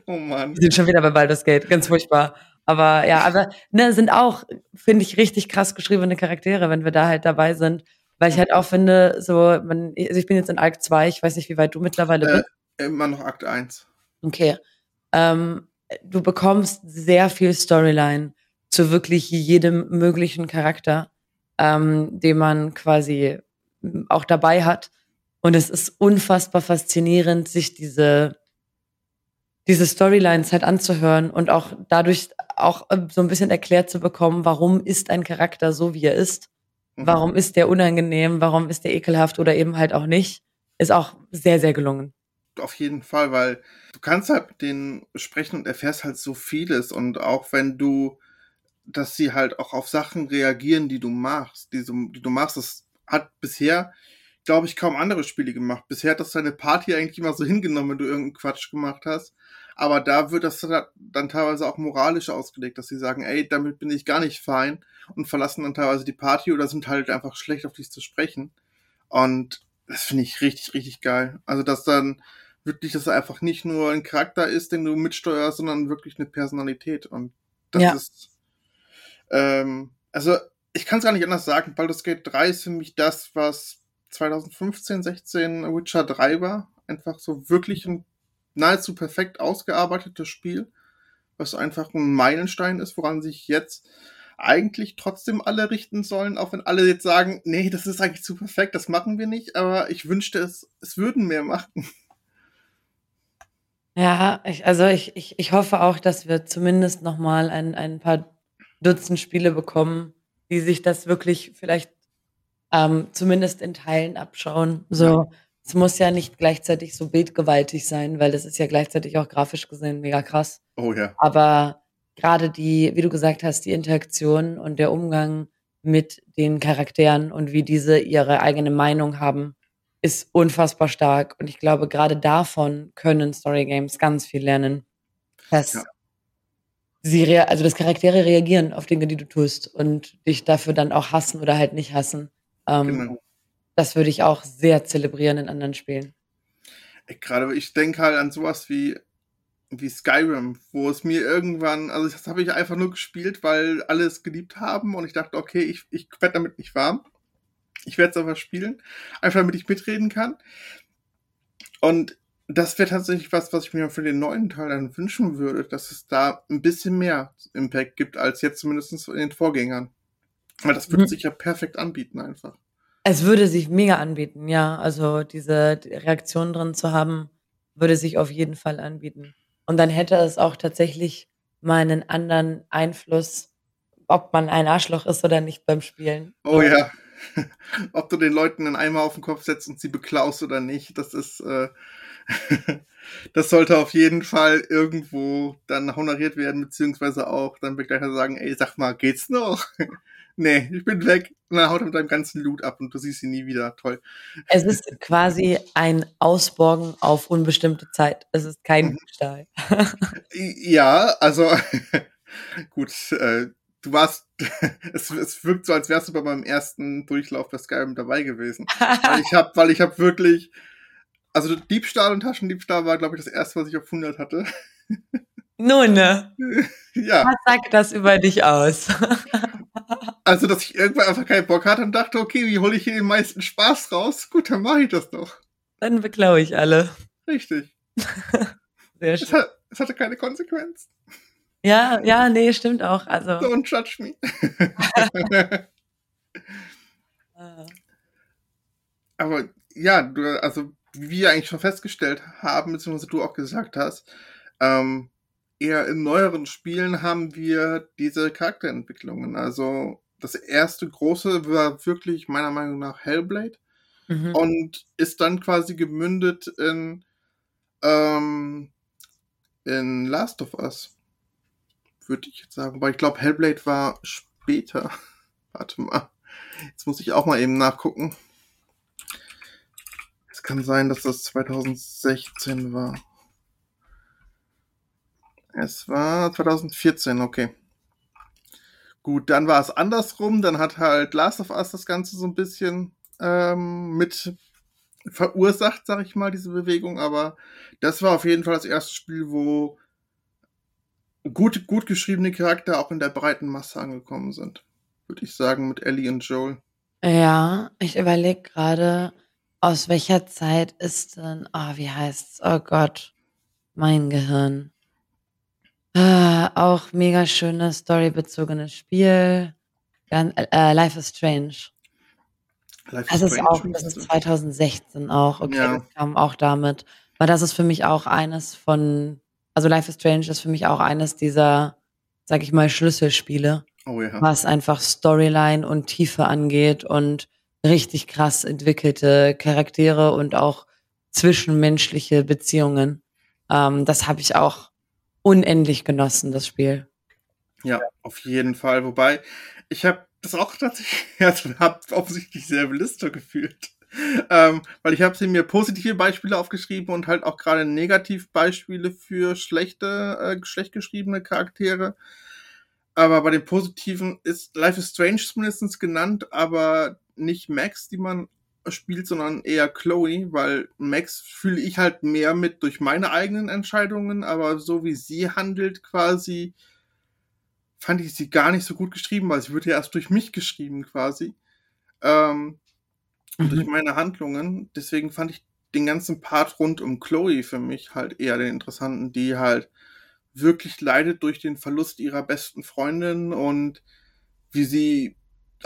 [SPEAKER 2] Oh Mann.
[SPEAKER 3] Wir sind schon wieder bei Baldur's Gate, ganz furchtbar. Aber ja, aber ne, sind auch, finde ich, richtig krass geschriebene Charaktere, wenn wir da halt dabei sind. Weil ich halt auch finde, so, man, also ich bin jetzt in Akt 2, ich weiß nicht, wie weit du mittlerweile bist.
[SPEAKER 2] Äh, immer noch Akt 1.
[SPEAKER 3] Okay. Ähm, du bekommst sehr viel Storyline zu wirklich jedem möglichen Charakter, ähm, den man quasi auch dabei hat. Und es ist unfassbar faszinierend, sich diese, diese Storylines halt anzuhören und auch dadurch auch äh, so ein bisschen erklärt zu bekommen, warum ist ein Charakter so, wie er ist. Mhm. Warum ist der unangenehm? Warum ist der ekelhaft oder eben halt auch nicht? Ist auch sehr, sehr gelungen.
[SPEAKER 2] Auf jeden Fall, weil du kannst halt mit denen sprechen und erfährst halt so vieles und auch wenn du dass sie halt auch auf Sachen reagieren, die du machst, die, du, die du machst. Das hat bisher, glaube ich, kaum andere Spiele gemacht. Bisher hat das deine Party eigentlich immer so hingenommen, wenn du irgendeinen Quatsch gemacht hast. Aber da wird das dann teilweise auch moralisch ausgelegt, dass sie sagen, ey, damit bin ich gar nicht fein und verlassen dann teilweise die Party oder sind halt einfach schlecht auf dich zu sprechen. Und das finde ich richtig, richtig geil. Also, dass dann wirklich das einfach nicht nur ein Charakter ist, den du mitsteuerst, sondern wirklich eine Personalität. Und das ja. ist ähm, also, ich kann es gar nicht anders sagen. Baldur's Gate 3 ist für mich das, was 2015, 16 Witcher 3 war. Einfach so wirklich ein nahezu perfekt ausgearbeitetes Spiel, was einfach ein Meilenstein ist, woran sich jetzt eigentlich trotzdem alle richten sollen, auch wenn alle jetzt sagen, nee, das ist eigentlich zu perfekt, das machen wir nicht, aber ich wünschte es, es würden mehr machen.
[SPEAKER 3] Ja, ich, also ich, ich, ich hoffe auch, dass wir zumindest noch mal ein, ein paar Dutzend Spiele bekommen, die sich das wirklich vielleicht ähm, zumindest in Teilen abschauen. So, es muss ja nicht gleichzeitig so bildgewaltig sein, weil das ist ja gleichzeitig auch grafisch gesehen mega krass.
[SPEAKER 2] Oh ja.
[SPEAKER 3] Aber gerade die, wie du gesagt hast, die Interaktion und der Umgang mit den Charakteren und wie diese ihre eigene Meinung haben, ist unfassbar stark. Und ich glaube, gerade davon können Story Games ganz viel lernen. Dass ja. Sie also dass Charaktere reagieren auf Dinge, die du tust und dich dafür dann auch hassen oder halt nicht hassen. Ähm, genau. Das würde ich auch sehr zelebrieren in anderen Spielen.
[SPEAKER 2] Gerade ich denke halt an sowas wie wie Skyrim, wo es mir irgendwann, also das habe ich einfach nur gespielt, weil alle es geliebt haben und ich dachte, okay, ich, ich werde damit nicht warm. Ich werde es aber spielen, einfach damit ich mitreden kann. Und das wäre tatsächlich was, was ich mir für den neuen Teil dann wünschen würde, dass es da ein bisschen mehr Impact gibt, als jetzt zumindest in den Vorgängern. Weil das würde mhm. sich ja perfekt anbieten einfach.
[SPEAKER 3] Es würde sich mega anbieten, ja. Also diese Reaktion drin zu haben, würde sich auf jeden Fall anbieten. Und dann hätte es auch tatsächlich mal einen anderen Einfluss, ob man ein Arschloch ist oder nicht beim Spielen.
[SPEAKER 2] Oh ja. ob du den Leuten einen Eimer auf den Kopf setzt und sie beklaust oder nicht, das ist, äh, das sollte auf jeden Fall irgendwo dann honoriert werden, beziehungsweise auch dann Begleiter sagen, ey, sag mal, geht's noch? nee, ich bin weg. Und dann haut er mit deinem ganzen Loot ab und du siehst ihn nie wieder. Toll.
[SPEAKER 3] Es ist quasi ein Ausborgen auf unbestimmte Zeit. Es ist kein mhm. Diebstahl.
[SPEAKER 2] ja, also gut, äh, du warst, es, es wirkt so, als wärst du bei meinem ersten Durchlauf bei Skyrim dabei gewesen. weil ich habe, weil ich habe wirklich, also Diebstahl und Taschendiebstahl war, glaube ich, das erste, was ich auf 100 hatte.
[SPEAKER 3] Nun, ne?
[SPEAKER 2] ja.
[SPEAKER 3] Was sagt das über dich aus?
[SPEAKER 2] also, dass ich irgendwann einfach keinen Bock hatte und dachte, okay, wie hole ich hier den meisten Spaß raus? Gut, dann mache ich das doch.
[SPEAKER 3] Dann beklaue ich alle.
[SPEAKER 2] Richtig.
[SPEAKER 3] Sehr schön.
[SPEAKER 2] Es, hat, es hatte keine Konsequenz.
[SPEAKER 3] Ja, ja, nee, stimmt auch. Also.
[SPEAKER 2] Don't judge me. Aber ja, du, also wie wir eigentlich schon festgestellt haben, beziehungsweise du auch gesagt hast, ähm, eher in neueren Spielen haben wir diese Charakterentwicklungen. Also das erste große war wirklich meiner Meinung nach Hellblade mhm. und ist dann quasi gemündet in, ähm, in Last of Us würde ich jetzt sagen. Weil ich glaube, Hellblade war später. Warte mal. Jetzt muss ich auch mal eben nachgucken. Kann sein, dass das 2016 war. Es war 2014, okay. Gut, dann war es andersrum. Dann hat halt Last of Us das Ganze so ein bisschen ähm, mit verursacht, sag ich mal, diese Bewegung. Aber das war auf jeden Fall das erste Spiel, wo gut, gut geschriebene Charakter auch in der breiten Masse angekommen sind. Würde ich sagen, mit Ellie und Joel.
[SPEAKER 3] Ja, ich überlege gerade, aus welcher Zeit ist denn, oh, wie heißt's? Oh Gott, mein Gehirn. Ah, auch mega schönes storybezogenes Spiel. Gan äh, Life is Strange. Life das ist auch, das ist 2016 auch, okay, ja. das kam auch damit. Weil das ist für mich auch eines von also Life is Strange ist für mich auch eines dieser, sag ich mal, Schlüsselspiele.
[SPEAKER 2] Oh ja.
[SPEAKER 3] Was einfach Storyline und Tiefe angeht und richtig krass entwickelte Charaktere und auch zwischenmenschliche Beziehungen. Ähm, das habe ich auch unendlich genossen, das Spiel.
[SPEAKER 2] Ja, auf jeden Fall. Wobei, ich habe das auch tatsächlich, also habe offensichtlich sehr Liste gefühlt ähm, weil ich habe mir positive Beispiele aufgeschrieben und halt auch gerade Negativbeispiele für schlechte, äh, schlecht geschriebene Charaktere. Aber bei den positiven ist Life is Strange zumindest genannt, aber nicht Max, die man spielt, sondern eher Chloe, weil Max fühle ich halt mehr mit durch meine eigenen Entscheidungen, aber so wie sie handelt quasi, fand ich sie gar nicht so gut geschrieben, weil sie wird ja erst durch mich geschrieben quasi. Ähm, mhm. durch meine Handlungen. Deswegen fand ich den ganzen Part rund um Chloe für mich halt eher den interessanten, die halt wirklich leidet durch den Verlust ihrer besten Freundin und wie sie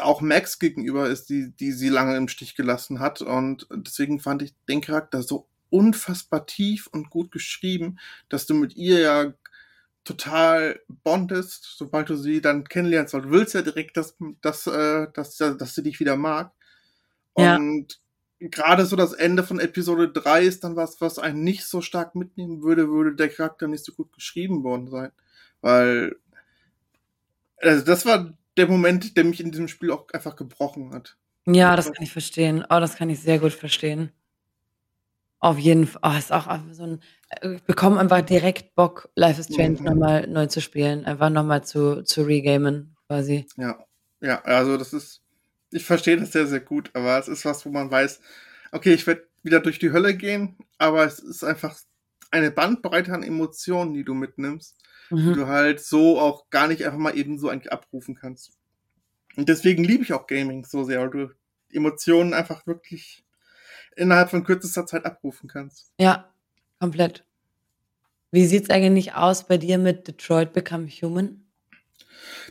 [SPEAKER 2] auch Max gegenüber ist, die, die sie lange im Stich gelassen hat. Und deswegen fand ich den Charakter so unfassbar tief und gut geschrieben, dass du mit ihr ja total bondest, sobald du sie dann kennenlernst. Du willst ja direkt, dass, dass, äh, dass, dass sie dich wieder mag. Und gerade so das Ende von Episode 3 ist dann was, was einen nicht so stark mitnehmen würde, würde der Charakter nicht so gut geschrieben worden sein. Weil, also das war der Moment, der mich in diesem Spiel auch einfach gebrochen hat.
[SPEAKER 3] Ja, das kann ich verstehen. Oh, das kann ich sehr gut verstehen. Auf jeden Fall. Oh, ist auch so ein. Äh, ich bekomme einfach direkt Bock, Life is Strange mhm. nochmal neu zu spielen. Einfach nochmal zu, zu regamen, quasi.
[SPEAKER 2] Ja. Ja, also das ist. Ich verstehe das sehr, sehr gut, aber es ist was, wo man weiß, okay, ich werde wieder durch die Hölle gehen, aber es ist einfach eine Bandbreite an Emotionen, die du mitnimmst, mhm. die du halt so auch gar nicht einfach mal eben so eigentlich abrufen kannst. Und deswegen liebe ich auch Gaming so sehr, weil du Emotionen einfach wirklich innerhalb von kürzester Zeit abrufen kannst.
[SPEAKER 3] Ja, komplett. Wie sieht's eigentlich aus bei dir mit Detroit Become Human?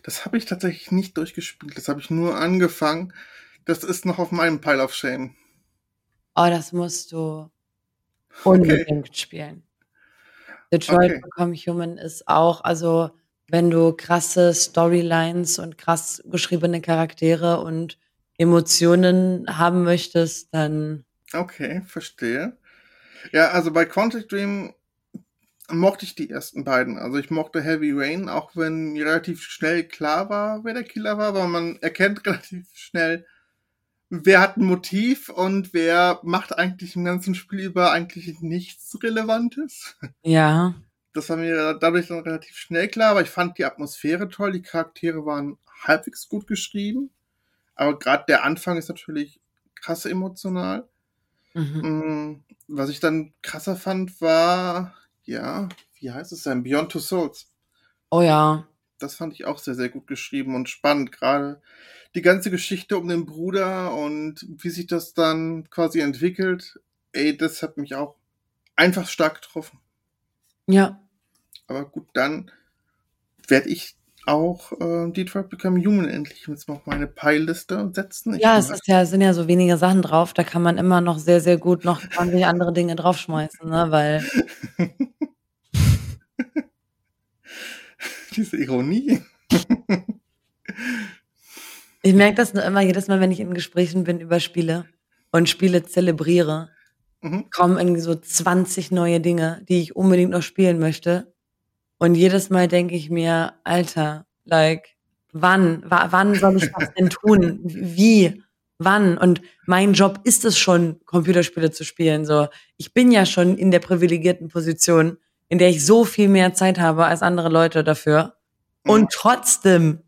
[SPEAKER 2] Das habe ich tatsächlich nicht durchgespielt. Das habe ich nur angefangen. Das ist noch auf meinem Pile of Shame.
[SPEAKER 3] Oh, das musst du unbedingt okay. spielen. Detroit okay. Become Human ist auch, also wenn du krasse Storylines und krass geschriebene Charaktere und Emotionen haben möchtest, dann
[SPEAKER 2] Okay, verstehe. Ja, also bei Quantic Dream mochte ich die ersten beiden. Also ich mochte Heavy Rain, auch wenn mir relativ schnell klar war, wer der Killer war, aber man erkennt relativ schnell, wer hat ein Motiv und wer macht eigentlich im ganzen Spiel über eigentlich nichts Relevantes.
[SPEAKER 3] Ja.
[SPEAKER 2] Das war mir dadurch dann relativ schnell klar, aber ich fand die Atmosphäre toll, die Charaktere waren halbwegs gut geschrieben, aber gerade der Anfang ist natürlich krass emotional. Mhm. Mm, was ich dann krasser fand, war, ja, wie heißt es denn? Beyond Two Souls.
[SPEAKER 3] Oh ja.
[SPEAKER 2] Das fand ich auch sehr, sehr gut geschrieben und spannend. Gerade die ganze Geschichte um den Bruder und wie sich das dann quasi entwickelt. Ey, das hat mich auch einfach stark getroffen.
[SPEAKER 3] Ja.
[SPEAKER 2] Aber gut, dann werde ich auch äh, Detroit Become Human endlich jetzt mal auf meine Peilliste setzen.
[SPEAKER 3] Ich ja, es ist ja, sind ja so wenige Sachen drauf, da kann man immer noch sehr, sehr gut noch 20 andere Dinge draufschmeißen, ne? weil.
[SPEAKER 2] Diese Ironie.
[SPEAKER 3] ich merke das nur immer jedes Mal, wenn ich in Gesprächen bin über Spiele und Spiele zelebriere, mhm. kommen irgendwie so 20 neue Dinge, die ich unbedingt noch spielen möchte. Und jedes Mal denke ich mir, Alter, like, wann, wann soll ich das denn tun? Wie? Wann? Und mein Job ist es schon, Computerspiele zu spielen. So, ich bin ja schon in der privilegierten Position, in der ich so viel mehr Zeit habe als andere Leute dafür. Und trotzdem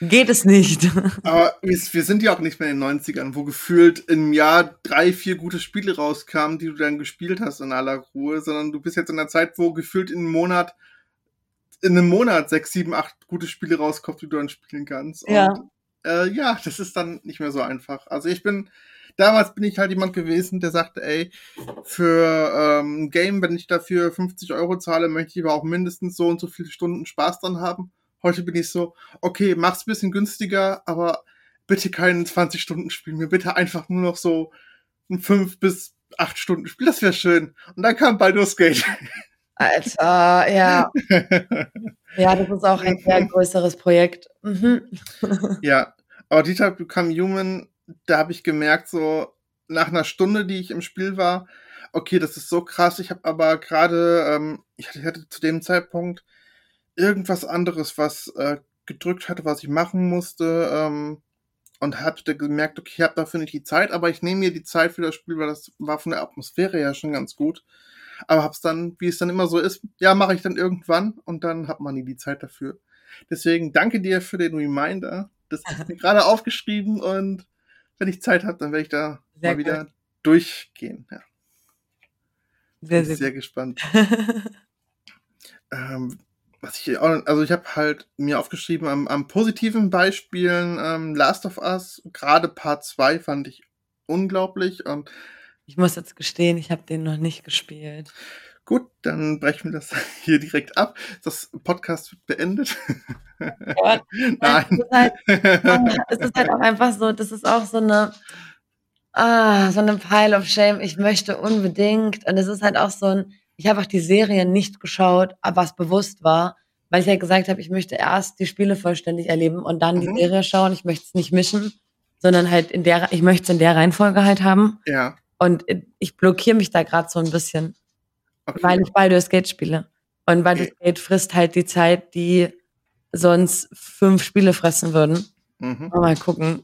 [SPEAKER 3] Geht es nicht.
[SPEAKER 2] Aber wir sind ja auch nicht mehr in den 90ern, wo gefühlt im Jahr drei, vier gute Spiele rauskamen, die du dann gespielt hast in aller Ruhe, sondern du bist jetzt in einer Zeit, wo gefühlt in einem Monat, in einem Monat sechs, sieben, acht gute Spiele rauskommt, die du dann spielen kannst.
[SPEAKER 3] Ja.
[SPEAKER 2] Und, äh, ja, das ist dann nicht mehr so einfach. Also ich bin, damals bin ich halt jemand gewesen, der sagte, ey, für ähm, ein Game, wenn ich dafür 50 Euro zahle, möchte ich aber auch mindestens so und so viele Stunden Spaß dran haben. Heute bin ich so, okay, mach's ein bisschen günstiger, aber bitte keinen 20-Stunden-Spiel mir, bitte einfach nur noch so ein 5 bis 8 Stunden Spiel, das wäre schön. Und dann kam Baldur's Gate.
[SPEAKER 3] Alter, ja. ja, das ist auch ein sehr größeres Projekt. Mhm.
[SPEAKER 2] ja, aber Dieter Become Human, da habe ich gemerkt, so nach einer Stunde, die ich im Spiel war, okay, das ist so krass. Ich habe aber gerade, ähm, ich hatte zu dem Zeitpunkt irgendwas anderes, was äh, gedrückt hatte, was ich machen musste. Ähm, und hatte gemerkt, okay, ich habe dafür nicht die Zeit, aber ich nehme mir die Zeit für das Spiel, weil das war von der Atmosphäre ja schon ganz gut. Aber hab's dann, wie es dann immer so ist, ja, mache ich dann irgendwann und dann hat man nie die Zeit dafür. Deswegen danke dir für den Reminder. Das ist mir gerade aufgeschrieben und wenn ich Zeit habe, dann werde ich da sehr mal wieder durchgehen. Ja. Sehr, sehr, sehr gespannt. ähm, was ich auch, also ich habe halt mir aufgeschrieben, am, am positiven Beispielen ähm, Last of Us, gerade Part 2 fand ich unglaublich. Und
[SPEAKER 3] ich muss jetzt gestehen, ich habe den noch nicht gespielt.
[SPEAKER 2] Gut, dann brechen wir das hier direkt ab. Das Podcast wird beendet.
[SPEAKER 3] Ja, Nein. Es ist, halt, es ist halt auch einfach so, das ist auch so eine, ah, so eine Pile of Shame. Ich möchte unbedingt. Und es ist halt auch so ein, ich habe auch die Serie nicht geschaut, was bewusst war, weil ich ja gesagt habe, ich möchte erst die Spiele vollständig erleben und dann mhm. die Serie schauen. Ich möchte es nicht mischen. sondern halt in der, ich möchte es in der Reihenfolge halt haben.
[SPEAKER 2] Ja.
[SPEAKER 3] Und ich blockiere mich da gerade so ein bisschen, okay. weil ich Baldur's Gate spiele. Und Baldur's okay. Gate frisst halt die Zeit, die sonst fünf Spiele fressen würden. Mhm. Mal gucken.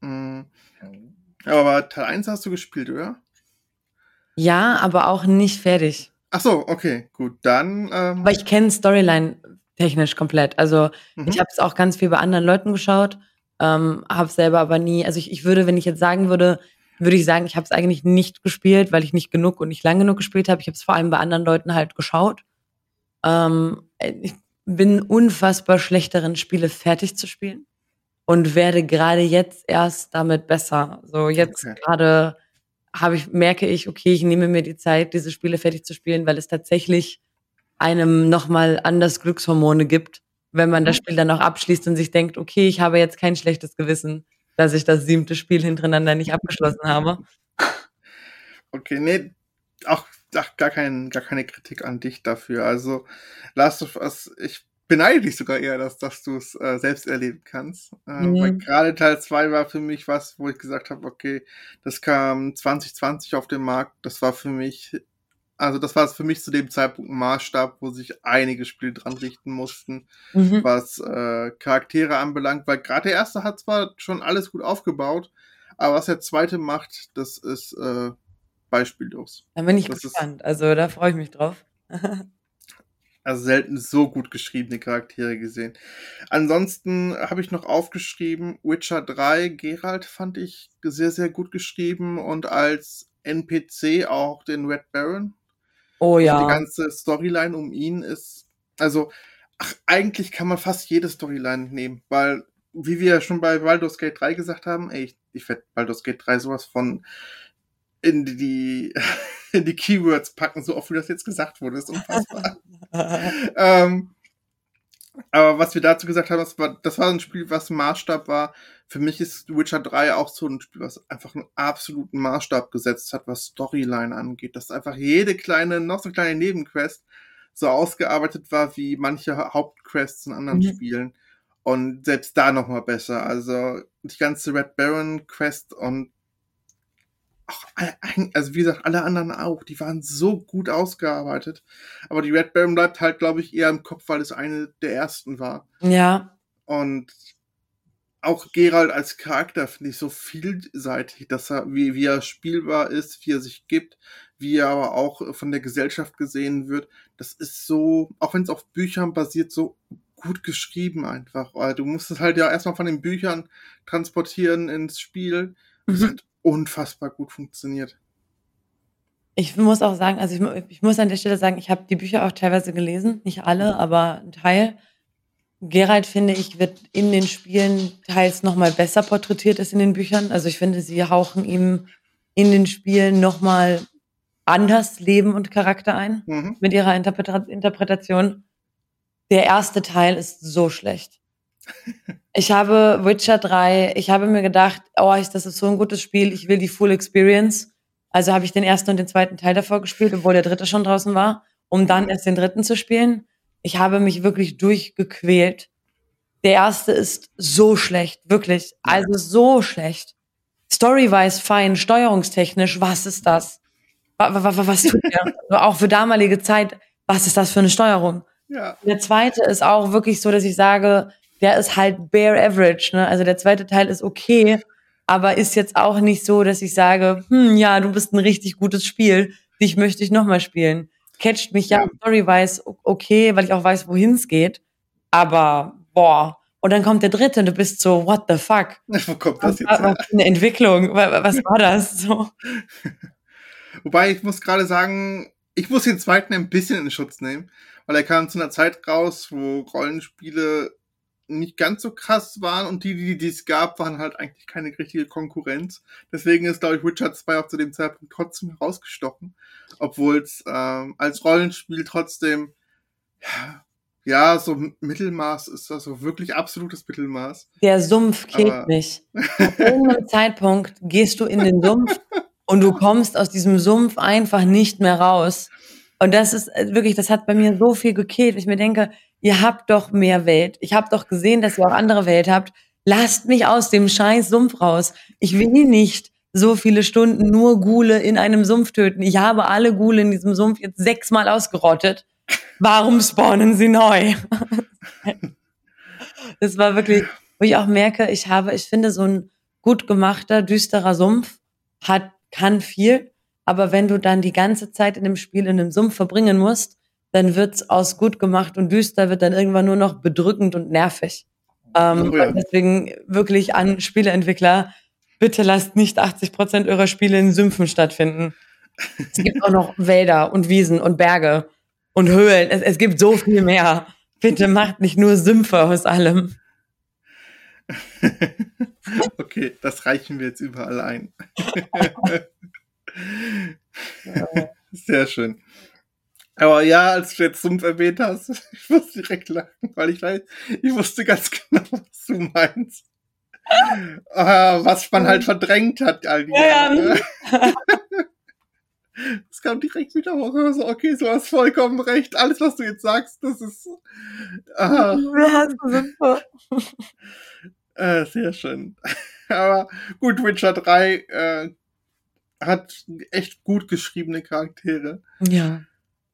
[SPEAKER 2] Mhm. Aber Teil 1 hast du gespielt, oder?
[SPEAKER 3] Ja, aber auch nicht fertig.
[SPEAKER 2] Ach so, okay, gut. Dann. Ähm
[SPEAKER 3] aber ich kenne Storyline technisch komplett. Also mhm. ich habe es auch ganz viel bei anderen Leuten geschaut, ähm, habe selber aber nie. Also ich, ich würde, wenn ich jetzt sagen würde, würde ich sagen, ich habe es eigentlich nicht gespielt, weil ich nicht genug und nicht lang genug gespielt habe. Ich habe es vor allem bei anderen Leuten halt geschaut. Ähm, ich bin unfassbar schlecht darin, Spiele fertig zu spielen und werde gerade jetzt erst damit besser. So jetzt okay. gerade habe ich merke ich, okay, ich nehme mir die Zeit, diese Spiele fertig zu spielen, weil es tatsächlich einem nochmal anders Glückshormone gibt, wenn man das mhm. Spiel dann auch abschließt und sich denkt, okay, ich habe jetzt kein schlechtes Gewissen, dass ich das siebte Spiel hintereinander nicht abgeschlossen habe.
[SPEAKER 2] Okay, nee, auch ach, gar, kein, gar keine Kritik an dich dafür. Also, Last of Us, ich beneide dich sogar eher, dass, dass du es äh, selbst erleben kannst. Äh, mhm. Weil gerade Teil 2 war für mich was, wo ich gesagt habe, okay, das kam 2020 auf den Markt. Das war für mich, also das war für mich zu dem Zeitpunkt ein Maßstab, wo sich einige Spiele dran richten mussten, mhm. was äh, Charaktere anbelangt. Weil gerade der erste hat zwar schon alles gut aufgebaut, aber was der zweite macht, das ist äh, beispiellos.
[SPEAKER 3] Da bin ich
[SPEAKER 2] das
[SPEAKER 3] gespannt. Ist, also da freue ich mich drauf.
[SPEAKER 2] also selten so gut geschriebene Charaktere gesehen. Ansonsten habe ich noch aufgeschrieben, Witcher 3, Geralt fand ich sehr, sehr gut geschrieben und als NPC auch den Red Baron.
[SPEAKER 3] Oh ja.
[SPEAKER 2] Also die ganze Storyline um ihn ist, also, ach, eigentlich kann man fast jede Storyline nehmen, weil, wie wir schon bei Baldur's Gate 3 gesagt haben, ey, ich, ich werde Baldur's Gate 3 sowas von in die, in die Keywords packen, so oft wie das jetzt gesagt wurde. Das ist unfassbar. ähm, aber was wir dazu gesagt haben, das war, das war ein Spiel, was Maßstab war. Für mich ist Witcher 3 auch so ein Spiel, was einfach einen absoluten Maßstab gesetzt hat, was Storyline angeht. Dass einfach jede kleine, noch so kleine Nebenquest so ausgearbeitet war wie manche Hauptquests in anderen mhm. Spielen. Und selbst da nochmal besser. Also die ganze Red Baron Quest und auch, also wie gesagt, alle anderen auch, die waren so gut ausgearbeitet. Aber die Red Baron bleibt halt, glaube ich, eher im Kopf, weil es eine der ersten war.
[SPEAKER 3] Ja.
[SPEAKER 2] Und auch Gerald als Charakter finde ich so vielseitig, dass er, wie, wie er spielbar ist, wie er sich gibt, wie er aber auch von der Gesellschaft gesehen wird. Das ist so, auch wenn es auf Büchern basiert, so gut geschrieben einfach. Du musst es halt ja erstmal von den Büchern transportieren ins Spiel. Mhm. Unfassbar gut funktioniert.
[SPEAKER 3] Ich muss auch sagen, also ich, ich muss an der Stelle sagen, ich habe die Bücher auch teilweise gelesen, nicht alle, aber ein Teil. Gerald, finde ich, wird in den Spielen teils nochmal besser porträtiert als in den Büchern. Also ich finde, sie hauchen ihm in den Spielen nochmal anders Leben und Charakter ein mhm. mit ihrer Interpreta Interpretation. Der erste Teil ist so schlecht. Ich habe Witcher 3, ich habe mir gedacht, oh, das ist so ein gutes Spiel, ich will die Full Experience. Also habe ich den ersten und den zweiten Teil davor gespielt, obwohl der dritte schon draußen war, um dann erst den dritten zu spielen. Ich habe mich wirklich durchgequält. Der erste ist so schlecht, wirklich. Also so schlecht. Story-wise fein, steuerungstechnisch, was ist das? Was, tut der? auch für damalige Zeit, was ist das für eine Steuerung?
[SPEAKER 2] Ja.
[SPEAKER 3] Der zweite ist auch wirklich so, dass ich sage, der ist halt bare average. Ne? Also der zweite Teil ist okay, aber ist jetzt auch nicht so, dass ich sage, hm, ja, du bist ein richtig gutes Spiel, dich möchte ich nochmal spielen. Catcht mich ja, ja story-wise okay, weil ich auch weiß, wohin es geht. Aber, boah. Und dann kommt der dritte und du bist so, what the fuck?
[SPEAKER 2] Wo kommt das
[SPEAKER 3] jetzt? Was war eine Entwicklung? Was war das? So.
[SPEAKER 2] Wobei, ich muss gerade sagen, ich muss den zweiten ein bisschen in Schutz nehmen, weil er kam zu einer Zeit raus, wo Rollenspiele nicht ganz so krass waren und die, die es gab, waren halt eigentlich keine richtige Konkurrenz. Deswegen ist, glaube ich, Witcher 2 auch zu dem Zeitpunkt trotzdem herausgestochen, obwohl es ähm, als Rollenspiel trotzdem ja, ja, so Mittelmaß ist also wirklich absolutes Mittelmaß.
[SPEAKER 3] Der Sumpf killt Aber mich. An irgendeinem Zeitpunkt gehst du in den Sumpf und du kommst aus diesem Sumpf einfach nicht mehr raus. Und das ist äh, wirklich, das hat bei mir so viel gekillt. Ich mir denke, ihr habt doch mehr Welt. Ich habe doch gesehen, dass ihr auch andere Welt habt. lasst mich aus dem scheiß Sumpf raus. Ich will nicht so viele Stunden nur Gule in einem Sumpf töten. Ich habe alle Gule in diesem Sumpf jetzt sechsmal ausgerottet. Warum spawnen sie neu? das war wirklich, wo ich auch merke, ich habe, ich finde, so ein gut gemachter, düsterer Sumpf hat, kann viel. Aber wenn du dann die ganze Zeit in dem Spiel in einem Sumpf verbringen musst, dann wird's aus gut gemacht und düster wird dann irgendwann nur noch bedrückend und nervig. Ähm, oh ja. Deswegen wirklich an Spieleentwickler, bitte lasst nicht 80 Prozent eurer Spiele in Sümpfen stattfinden. Es gibt auch noch Wälder und Wiesen und Berge und Höhlen. Es, es gibt so viel mehr. Bitte macht nicht nur Sümpfe aus allem.
[SPEAKER 2] okay, das reichen wir jetzt überall ein. Sehr schön. Aber ja, als du jetzt Sumpf erwähnt hast, ich muss direkt lachen, weil ich weiß, ich wusste ganz genau, was du meinst. Uh, was man halt verdrängt hat, all die ja, Jahre. Ja. Es kam direkt wieder hoch. So, okay, du hast vollkommen recht. Alles, was du jetzt sagst, das ist. Uh, äh, sehr schön. Aber gut, Witcher 3 äh, hat echt gut geschriebene Charaktere.
[SPEAKER 3] Ja.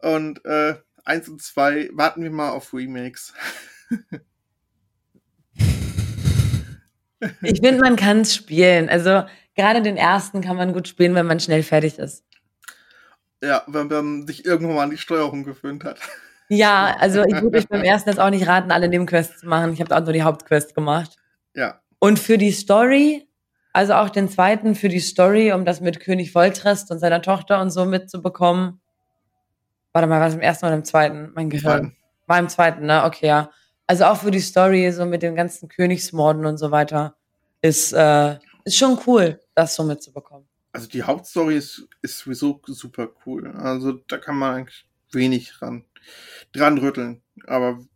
[SPEAKER 2] Und äh, 1 und 2 warten wir mal auf Remakes.
[SPEAKER 3] ich finde, man kann es spielen. Also gerade den ersten kann man gut spielen, wenn man schnell fertig ist.
[SPEAKER 2] Ja, wenn man sich irgendwann mal an die Steuerung gewöhnt hat.
[SPEAKER 3] Ja, also ich würde euch beim ersten jetzt auch nicht raten, alle Nebenquests zu machen. Ich habe auch nur die Hauptquest gemacht.
[SPEAKER 2] Ja.
[SPEAKER 3] Und für die Story, also auch den zweiten für die Story, um das mit König Voltrest und seiner Tochter und so mitzubekommen. Warte mal, war das im ersten oder im zweiten? Mein Gehirn. Zweiten. War im zweiten, ne? Okay, ja. Also auch für die Story, so mit den ganzen Königsmorden und so weiter, ist, äh, ist schon cool, das so mitzubekommen
[SPEAKER 2] also die Hauptstory ist, ist sowieso super cool. Also da kann man eigentlich wenig ran, dran rütteln. Aber mhm.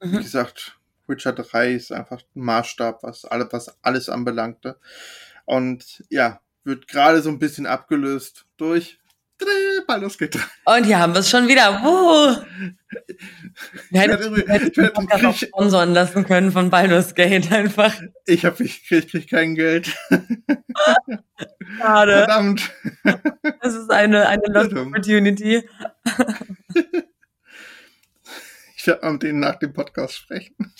[SPEAKER 2] wie gesagt, Witcher 3 ist einfach ein Maßstab, was, alle, was alles anbelangte. Und ja, wird gerade so ein bisschen abgelöst durch Gate
[SPEAKER 3] 3. Und hier haben wir es schon wieder. Wuhu. Wir hätten, wir hätten auch sponsoren lassen können von Baldur's Gate einfach.
[SPEAKER 2] Ich hab, ich krieg, krieg kein Geld.
[SPEAKER 3] Schade. Verdammt. Das ist eine, eine Lost Opportunity.
[SPEAKER 2] Ich werde mal mit denen nach dem Podcast sprechen.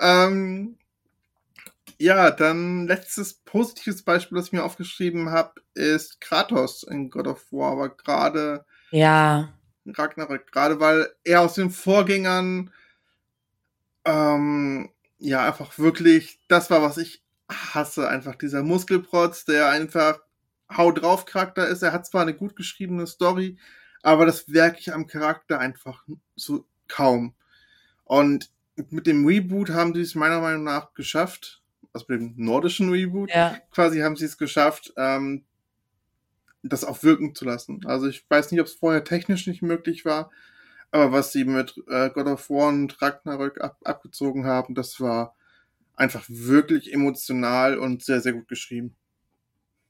[SPEAKER 2] ähm, ja, dann letztes positives Beispiel, das ich mir aufgeschrieben habe, ist Kratos in God of War, aber gerade
[SPEAKER 3] ja.
[SPEAKER 2] Ragnarök, gerade weil er aus den Vorgängern ähm, ja einfach wirklich das war, was ich hasse, einfach dieser Muskelprotz, der einfach Hau drauf Charakter ist. Er hat zwar eine gut geschriebene Story, aber das werke ich am Charakter einfach so kaum. Und mit dem Reboot haben die es meiner Meinung nach geschafft, also mit dem nordischen Reboot, ja. quasi haben sie es geschafft, ähm, das auch wirken zu lassen. Also ich weiß nicht, ob es vorher technisch nicht möglich war, aber was sie mit äh, God of War und Ragnarök ab abgezogen haben, das war einfach wirklich emotional und sehr, sehr gut geschrieben.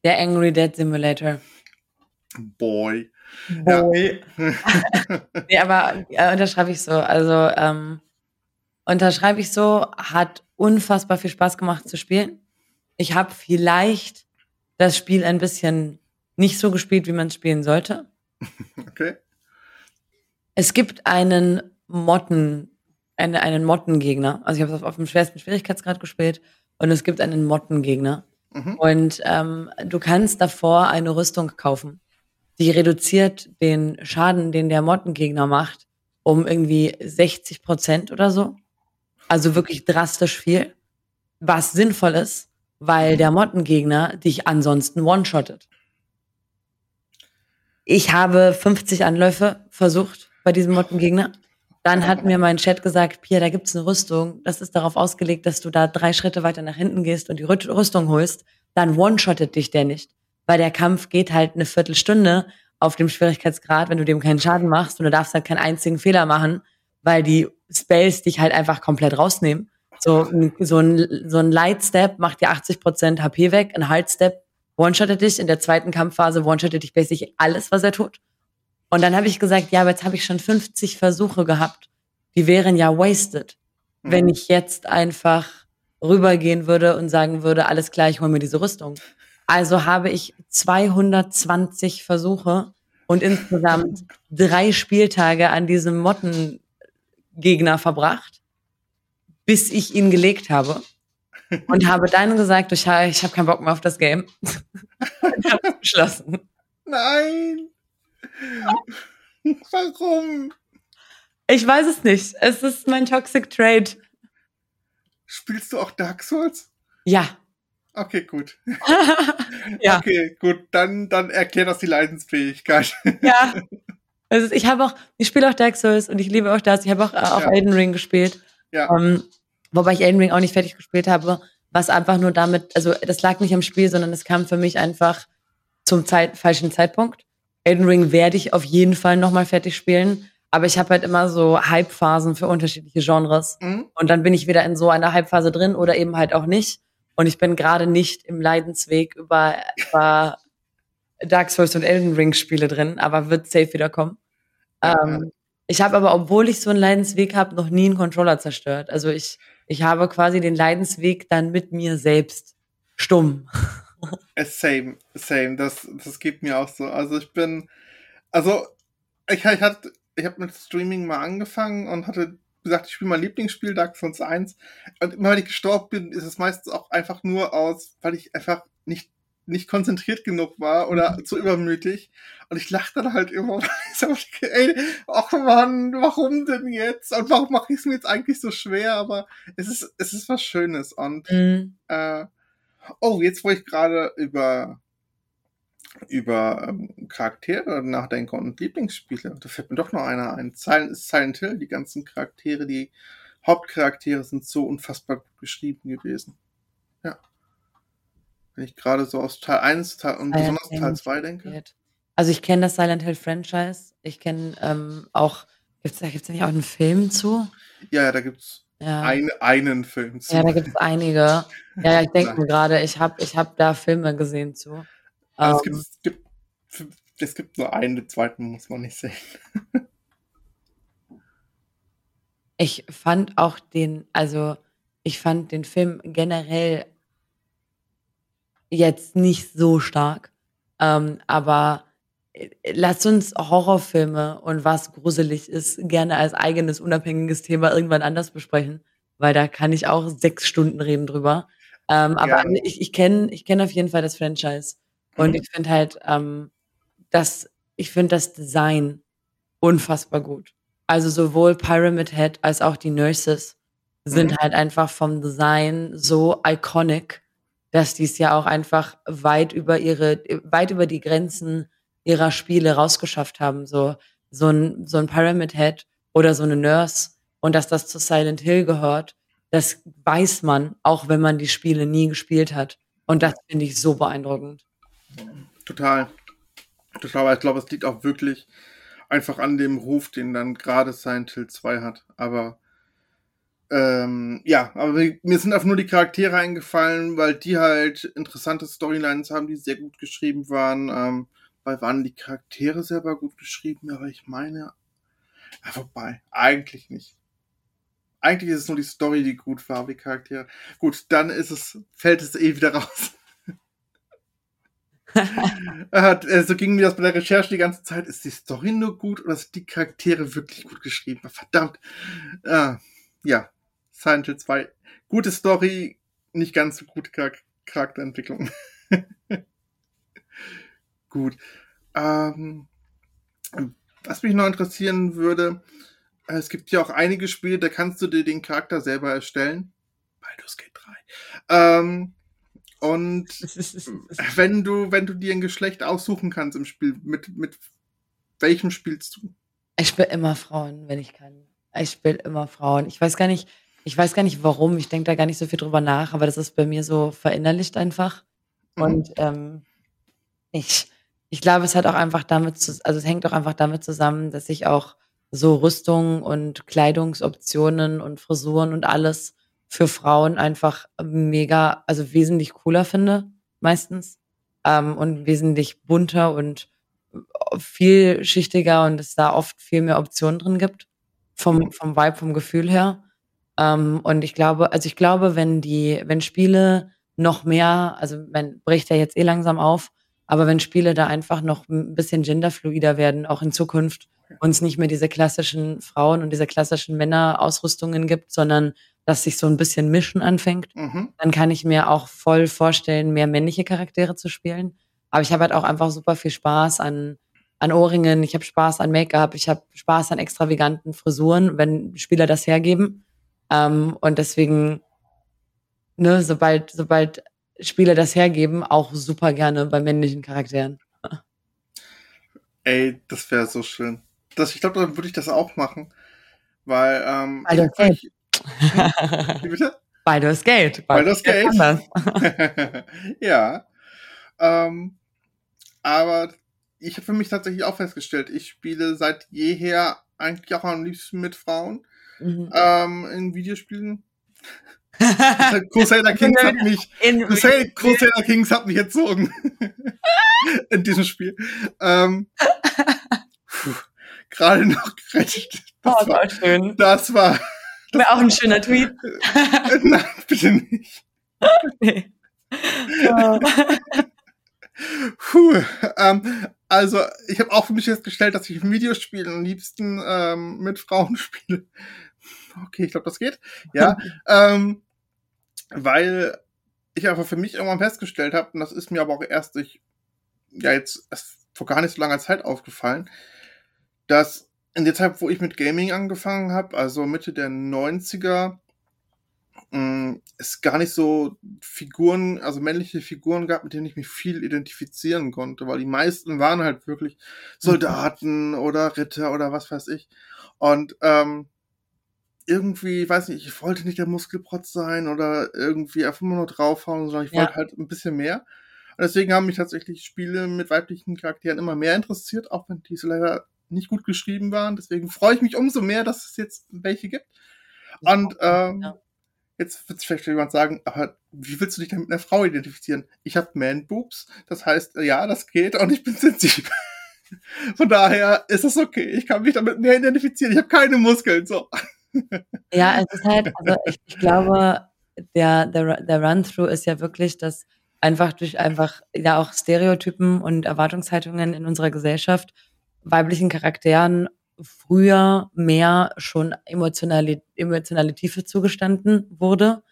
[SPEAKER 3] Der Angry Dead Simulator.
[SPEAKER 2] Boy.
[SPEAKER 3] Boy. Ja. nee, aber äh, unterschreibe ich so. Also ähm, unterschreibe ich so, hat unfassbar viel Spaß gemacht zu spielen. Ich habe vielleicht das Spiel ein bisschen nicht so gespielt, wie man es spielen sollte.
[SPEAKER 2] Okay.
[SPEAKER 3] Es gibt einen Motten, einen, einen Mottengegner. Also ich habe es auf, auf dem schwersten Schwierigkeitsgrad gespielt und es gibt einen Mottengegner. Mhm. Und ähm, du kannst davor eine Rüstung kaufen. Die reduziert den Schaden, den der Mottengegner macht, um irgendwie 60 Prozent oder so. Also wirklich drastisch viel. Was sinnvoll ist, weil der Mottengegner dich ansonsten one-shottet. Ich habe 50 Anläufe versucht bei diesem Mottengegner. Dann hat mir mein Chat gesagt, Pia, da gibt's eine Rüstung. Das ist darauf ausgelegt, dass du da drei Schritte weiter nach hinten gehst und die Rüstung holst. Dann one-shottet dich der nicht. Weil der Kampf geht halt eine Viertelstunde auf dem Schwierigkeitsgrad, wenn du dem keinen Schaden machst und du darfst halt keinen einzigen Fehler machen, weil die Spells dich halt einfach komplett rausnehmen. So, so ein, so ein Light Step macht dir 80% HP weg, ein Hard Step one-shottet dich, in der zweiten Kampfphase one-shottet dich basically alles, was er tut. Und dann habe ich gesagt, ja, aber jetzt habe ich schon 50 Versuche gehabt. Die wären ja wasted. wenn mhm. ich jetzt einfach rübergehen würde und sagen würde, alles klar, ich hole mir diese Rüstung. Also habe ich 220 Versuche und insgesamt drei Spieltage an diesem Mottengegner verbracht, bis ich ihn gelegt habe. Und habe dann gesagt, ich, ich habe keinen Bock mehr auf das Game. und habe es beschlossen.
[SPEAKER 2] Nein! Warum?
[SPEAKER 3] Ich weiß es nicht. Es ist mein Toxic Trade.
[SPEAKER 2] Spielst du auch Dark Souls?
[SPEAKER 3] Ja.
[SPEAKER 2] Okay, gut. ja. Okay, gut. Dann, dann erklärt das die Leidensfähigkeit.
[SPEAKER 3] ja. Also ich habe auch, ich spiele auch Dark Souls und ich liebe auch das. Ich habe auch äh, auf ja. Elden Ring gespielt. Ja. Um, ähm, wobei ich Elden Ring auch nicht fertig gespielt habe, was einfach nur damit, also das lag nicht am Spiel, sondern es kam für mich einfach zum Zeit, falschen Zeitpunkt. Elden Ring werde ich auf jeden Fall nochmal fertig spielen. Aber ich habe halt immer so Hype-Phasen für unterschiedliche Genres. Mhm. Und dann bin ich wieder in so einer Hype-Phase drin oder eben halt auch nicht. Und ich bin gerade nicht im Leidensweg über, über Dark Souls und Elden Ring Spiele drin, aber wird safe wiederkommen. Ja. Ähm, ich habe aber, obwohl ich so einen Leidensweg habe, noch nie einen Controller zerstört. Also ich, ich habe quasi den Leidensweg dann mit mir selbst stumm.
[SPEAKER 2] Same, same. Das, das geht mir auch so. Also ich bin, also ich, ich hatte ich habe mit Streaming mal angefangen und hatte gesagt, ich spiele mein Lieblingsspiel Dark Souls 1. Und immer wenn ich gestorben bin, ist es meistens auch einfach nur aus, weil ich einfach nicht nicht konzentriert genug war oder mhm. zu übermütig. Und ich lachte dann halt immer, ey, ach Mann, warum denn jetzt? Und warum mache ich es mir jetzt eigentlich so schwer? Aber es ist, es ist was Schönes. Und mhm. äh, oh, jetzt wo ich gerade über über ähm, Charaktere nachdenke und Lieblingsspiele, da fällt mir doch noch einer ein. Silent, Silent Hill, die ganzen Charaktere, die Hauptcharaktere sind so unfassbar gut geschrieben gewesen. Ja. Wenn ich gerade so aus Teil 1 Teil, und Silent besonders Teil 2 denke.
[SPEAKER 3] Also ich kenne das Silent Hill Franchise. Ich kenne ähm, auch, gibt's, da gibt es nicht auch einen Film zu?
[SPEAKER 2] Ja, ja da gibt es ja. ein, einen Film
[SPEAKER 3] zu. Ja, da gibt es einige. Ja, ja ich denke mir gerade, ich habe ich hab da Filme gesehen zu.
[SPEAKER 2] Also um, es, gibt, es, gibt, es gibt nur einen, den zweiten muss man nicht sehen.
[SPEAKER 3] ich fand auch den, also ich fand den Film generell jetzt nicht so stark. Ähm, aber äh, lasst uns Horrorfilme und was gruselig ist gerne als eigenes unabhängiges Thema irgendwann anders besprechen, weil da kann ich auch sechs Stunden reden drüber. Ähm, aber ja. ich, ich kenne ich kenn auf jeden Fall das Franchise. Und mhm. ich finde halt, ähm, das, ich finde das Design unfassbar gut. Also sowohl Pyramid Head als auch die Nurses sind mhm. halt einfach vom Design so iconic, dass die es ja auch einfach weit über ihre, weit über die Grenzen ihrer Spiele rausgeschafft haben. So, so ein, so ein Pyramid Head oder so eine Nurse und dass das zu Silent Hill gehört, das weiß man, auch wenn man die Spiele nie gespielt hat. Und das finde ich so beeindruckend.
[SPEAKER 2] Total. Total, aber ich glaube, es liegt auch wirklich einfach an dem Ruf, den dann gerade Silent Hill 2 hat. Aber ähm, ja, aber mir sind einfach nur die Charaktere eingefallen, weil die halt interessante Storylines haben, die sehr gut geschrieben waren. Ähm, weil waren die Charaktere selber gut geschrieben, aber ich meine, ja, vorbei, eigentlich nicht. Eigentlich ist es nur die Story, die gut war, die Charaktere. Gut, dann ist es, fällt es eh wieder raus. Äh, so ging mir das bei der Recherche die ganze Zeit. Ist die Story nur gut oder sind die Charaktere wirklich gut geschrieben? Verdammt. Äh, ja, Silent Hill 2. Gute Story, nicht ganz so gute Char Charakterentwicklung. gut. Ähm, was mich noch interessieren würde, äh, es gibt ja auch einige Spiele, da kannst du dir den Charakter selber erstellen. Baldur's Gate 3. Ähm, und wenn du, wenn du dir ein Geschlecht aussuchen kannst im Spiel, mit, mit welchem spielst du?
[SPEAKER 3] Ich spiele immer Frauen, wenn ich kann. Ich spiele immer Frauen. Ich weiß gar nicht, ich weiß gar nicht warum. Ich denke da gar nicht so viel drüber nach, aber das ist bei mir so verinnerlicht einfach. Mhm. Und ähm, ich, ich glaube, es hat auch einfach damit zu, also es hängt auch einfach damit zusammen, dass ich auch so Rüstung und Kleidungsoptionen und Frisuren und alles für Frauen einfach mega, also wesentlich cooler finde, meistens. Ähm, und wesentlich bunter und vielschichtiger und es da oft viel mehr Optionen drin gibt. Vom, vom Vibe, vom Gefühl her. Ähm, und ich glaube, also ich glaube, wenn die, wenn Spiele noch mehr, also man bricht ja jetzt eh langsam auf, aber wenn Spiele da einfach noch ein bisschen genderfluider werden, auch in Zukunft, uns nicht mehr diese klassischen Frauen und diese klassischen Männerausrüstungen gibt, sondern dass sich so ein bisschen Mischen anfängt, mhm. dann kann ich mir auch voll vorstellen, mehr männliche Charaktere zu spielen. Aber ich habe halt auch einfach super viel Spaß an, an Ohrringen, ich habe Spaß an Make-up, ich habe Spaß an extravaganten Frisuren, wenn Spieler das hergeben. Ähm, und deswegen, ne, sobald, sobald Spieler das hergeben, auch super gerne bei männlichen Charakteren.
[SPEAKER 2] Ey, das wäre so schön. Das, ich glaube, dann würde ich das auch machen. Weil, ähm,
[SPEAKER 3] Baldur's Gate. Hm? Wie bitte? Baldur's Gate.
[SPEAKER 2] Baldur's Gate. ja. Ähm, aber ich habe für mich tatsächlich auch festgestellt, ich spiele seit jeher eigentlich auch am liebsten mit Frauen mhm. ähm, in Videospielen. Crusader Kings hat mich Crusader, Crusader Kings hat mich erzogen in diesem Spiel. Ähm, Gerade noch gerettet.
[SPEAKER 3] Das oh, war schön.
[SPEAKER 2] Das war.
[SPEAKER 3] Das Wäre auch ein schöner Tweet.
[SPEAKER 2] Nein, bitte nicht. nee. Oh. Puh, ähm, also ich habe auch für mich festgestellt, dass ich Videospiele am liebsten ähm, mit Frauen spiele. Okay, ich glaube, das geht. Ja, ähm, weil ich einfach für mich irgendwann festgestellt habe, und das ist mir aber auch erst durch, ja jetzt erst vor gar nicht so langer Zeit aufgefallen, dass in der Zeit, wo ich mit Gaming angefangen habe, also Mitte der 90er, Mm, es gar nicht so Figuren, also männliche Figuren gab, mit denen ich mich viel identifizieren konnte, weil die meisten waren halt wirklich Soldaten mhm. oder Ritter oder was weiß ich. Und ähm, irgendwie, weiß nicht, ich wollte nicht der Muskelprotz sein oder irgendwie einfach nur draufhauen, sondern ich ja. wollte halt ein bisschen mehr. Und deswegen haben mich tatsächlich Spiele mit weiblichen Charakteren immer mehr interessiert, auch wenn diese leider nicht gut geschrieben waren. Deswegen freue ich mich umso mehr, dass es jetzt welche gibt. Und ähm, ja. Jetzt wird vielleicht jemand sagen, aber wie willst du dich denn mit einer Frau identifizieren? Ich habe Man-Boobs, das heißt, ja, das geht und ich bin sensibel. Von daher ist es okay. Ich kann mich damit mehr identifizieren. Ich habe keine Muskeln. So.
[SPEAKER 3] Ja, es ist halt, also ich, ich glaube, der, der, der Run-Through ist ja wirklich, dass einfach durch einfach ja auch Stereotypen und Erwartungshaltungen in unserer Gesellschaft weiblichen Charakteren früher mehr schon emotionale, emotionale Tiefe zugestanden wurde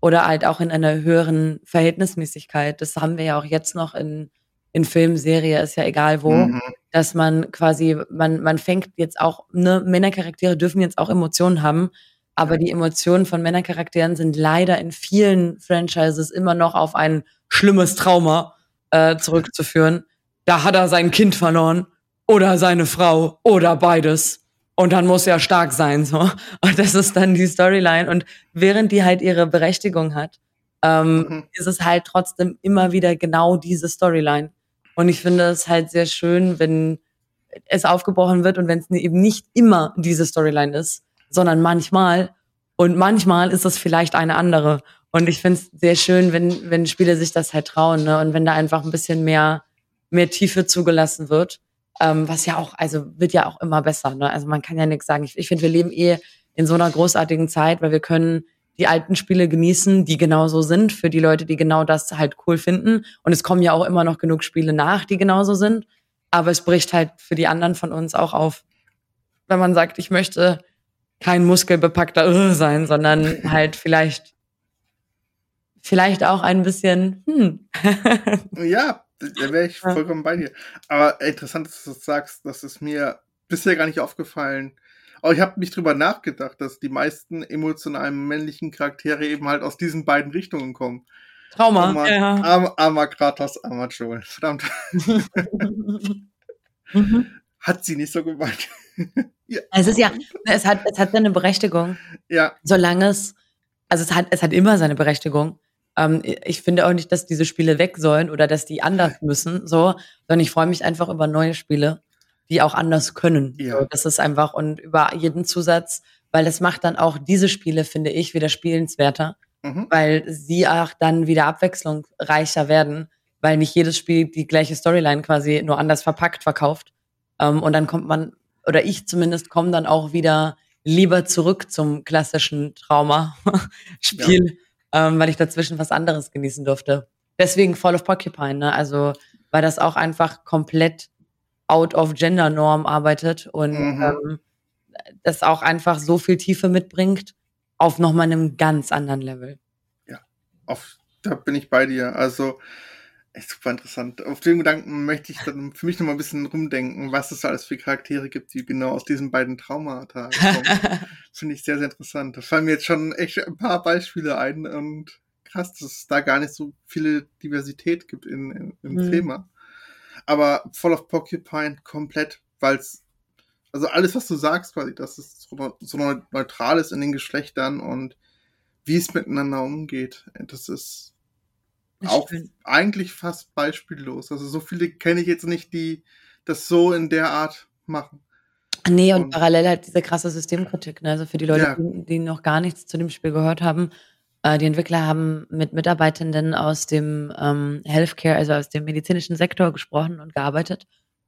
[SPEAKER 3] oder halt auch in einer höheren Verhältnismäßigkeit. Das haben wir ja auch jetzt noch in, in Film, Serie, ist ja egal wo, mhm. Dass man quasi, man, man fängt jetzt auch, ne, Männercharaktere dürfen jetzt auch Emotionen haben, aber die Emotionen von Männercharakteren sind leider in vielen Franchises immer noch auf ein schlimmes Trauma äh, zurückzuführen. Da hat er sein Kind verloren oder seine Frau oder beides. Und dann muss er stark sein, so. Und das ist dann die Storyline. Und während die halt ihre Berechtigung hat, ähm, mhm. ist es halt trotzdem immer wieder genau diese Storyline. Und ich finde es halt sehr schön, wenn es aufgebrochen wird und wenn es eben nicht immer diese Storyline ist, sondern manchmal. Und manchmal ist es vielleicht eine andere. Und ich finde es sehr schön, wenn, wenn Spiele sich das halt trauen, ne? Und wenn da einfach ein bisschen mehr, mehr Tiefe zugelassen wird. Ähm, was ja auch, also wird ja auch immer besser. Ne? Also man kann ja nichts sagen. Ich, ich finde, wir leben eh in so einer großartigen Zeit, weil wir können die alten Spiele genießen, die genauso sind, für die Leute, die genau das halt cool finden. Und es kommen ja auch immer noch genug Spiele nach, die genauso sind. Aber es bricht halt für die anderen von uns auch auf, wenn man sagt, ich möchte kein muskelbepackter sein, sondern halt vielleicht, vielleicht auch ein bisschen, hm.
[SPEAKER 2] ja, da wäre ich vollkommen bei dir. Aber interessant, dass du das sagst, das ist mir bisher gar nicht aufgefallen. Aber ich habe mich drüber nachgedacht, dass die meisten emotionalen männlichen Charaktere eben halt aus diesen beiden Richtungen kommen.
[SPEAKER 3] Trauma. Armer, ja.
[SPEAKER 2] armer, armer Kratos, armer Joel. Verdammt. Hat sie nicht so gemeint.
[SPEAKER 3] ja. Es ist ja, es hat, es hat seine Berechtigung.
[SPEAKER 2] Ja.
[SPEAKER 3] Solange es, also es hat, es hat immer seine Berechtigung. Ähm, ich finde auch nicht, dass diese Spiele weg sollen oder dass die anders müssen, so, sondern ich freue mich einfach über neue Spiele, die auch anders können. Ja. Das ist einfach und über jeden Zusatz, weil das macht dann auch diese Spiele, finde ich, wieder spielenswerter, mhm. weil sie auch dann wieder abwechslungsreicher werden, weil nicht jedes Spiel die gleiche Storyline quasi nur anders verpackt verkauft. Ähm, und dann kommt man, oder ich zumindest komme dann auch wieder lieber zurück zum klassischen Trauma-Spiel, ja. ähm, weil ich dazwischen was anderes genießen durfte. Deswegen Fall of Porcupine, ne? Also, weil das auch einfach komplett out of Gender Norm arbeitet und mhm. ähm, das auch einfach so viel Tiefe mitbringt auf nochmal einem ganz anderen Level.
[SPEAKER 2] Ja, auf, da bin ich bei dir. Also, echt super interessant. Auf den Gedanken möchte ich dann für mich nochmal ein bisschen rumdenken, was es da alles für Charaktere gibt, die genau aus diesen beiden Traumata kommen. Finde ich sehr, sehr interessant. Da fallen mir jetzt schon echt ein paar Beispiele ein und krass, dass es da gar nicht so viele Diversität gibt in, in im mhm. Thema. Aber Fall of Porcupine komplett, weil es also alles, was du sagst, quasi, dass es so, so neutral ist in den Geschlechtern und wie es miteinander umgeht. Das ist auch eigentlich fast beispiellos. Also so viele kenne ich jetzt nicht, die das so in der Art machen.
[SPEAKER 3] Nee, und, und parallel halt diese krasse Systemkritik. Ne? Also für die Leute, ja. die, die, noch gar nichts zu dem Spiel gehört haben, die Entwickler haben mit Mitarbeitenden aus dem ähm, Healthcare, also aus dem medizinischen Sektor gesprochen und gearbeitet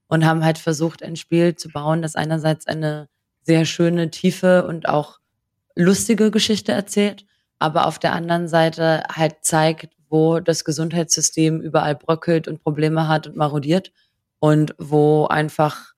[SPEAKER 3] und haben halt versucht, ein Spiel zu bauen, das einerseits eine sehr schöne, tiefe und auch lustige Geschichte erzählt, aber auf der anderen Seite halt zeigt, wo das Gesundheitssystem überall bröckelt und Probleme hat und marodiert und wo einfach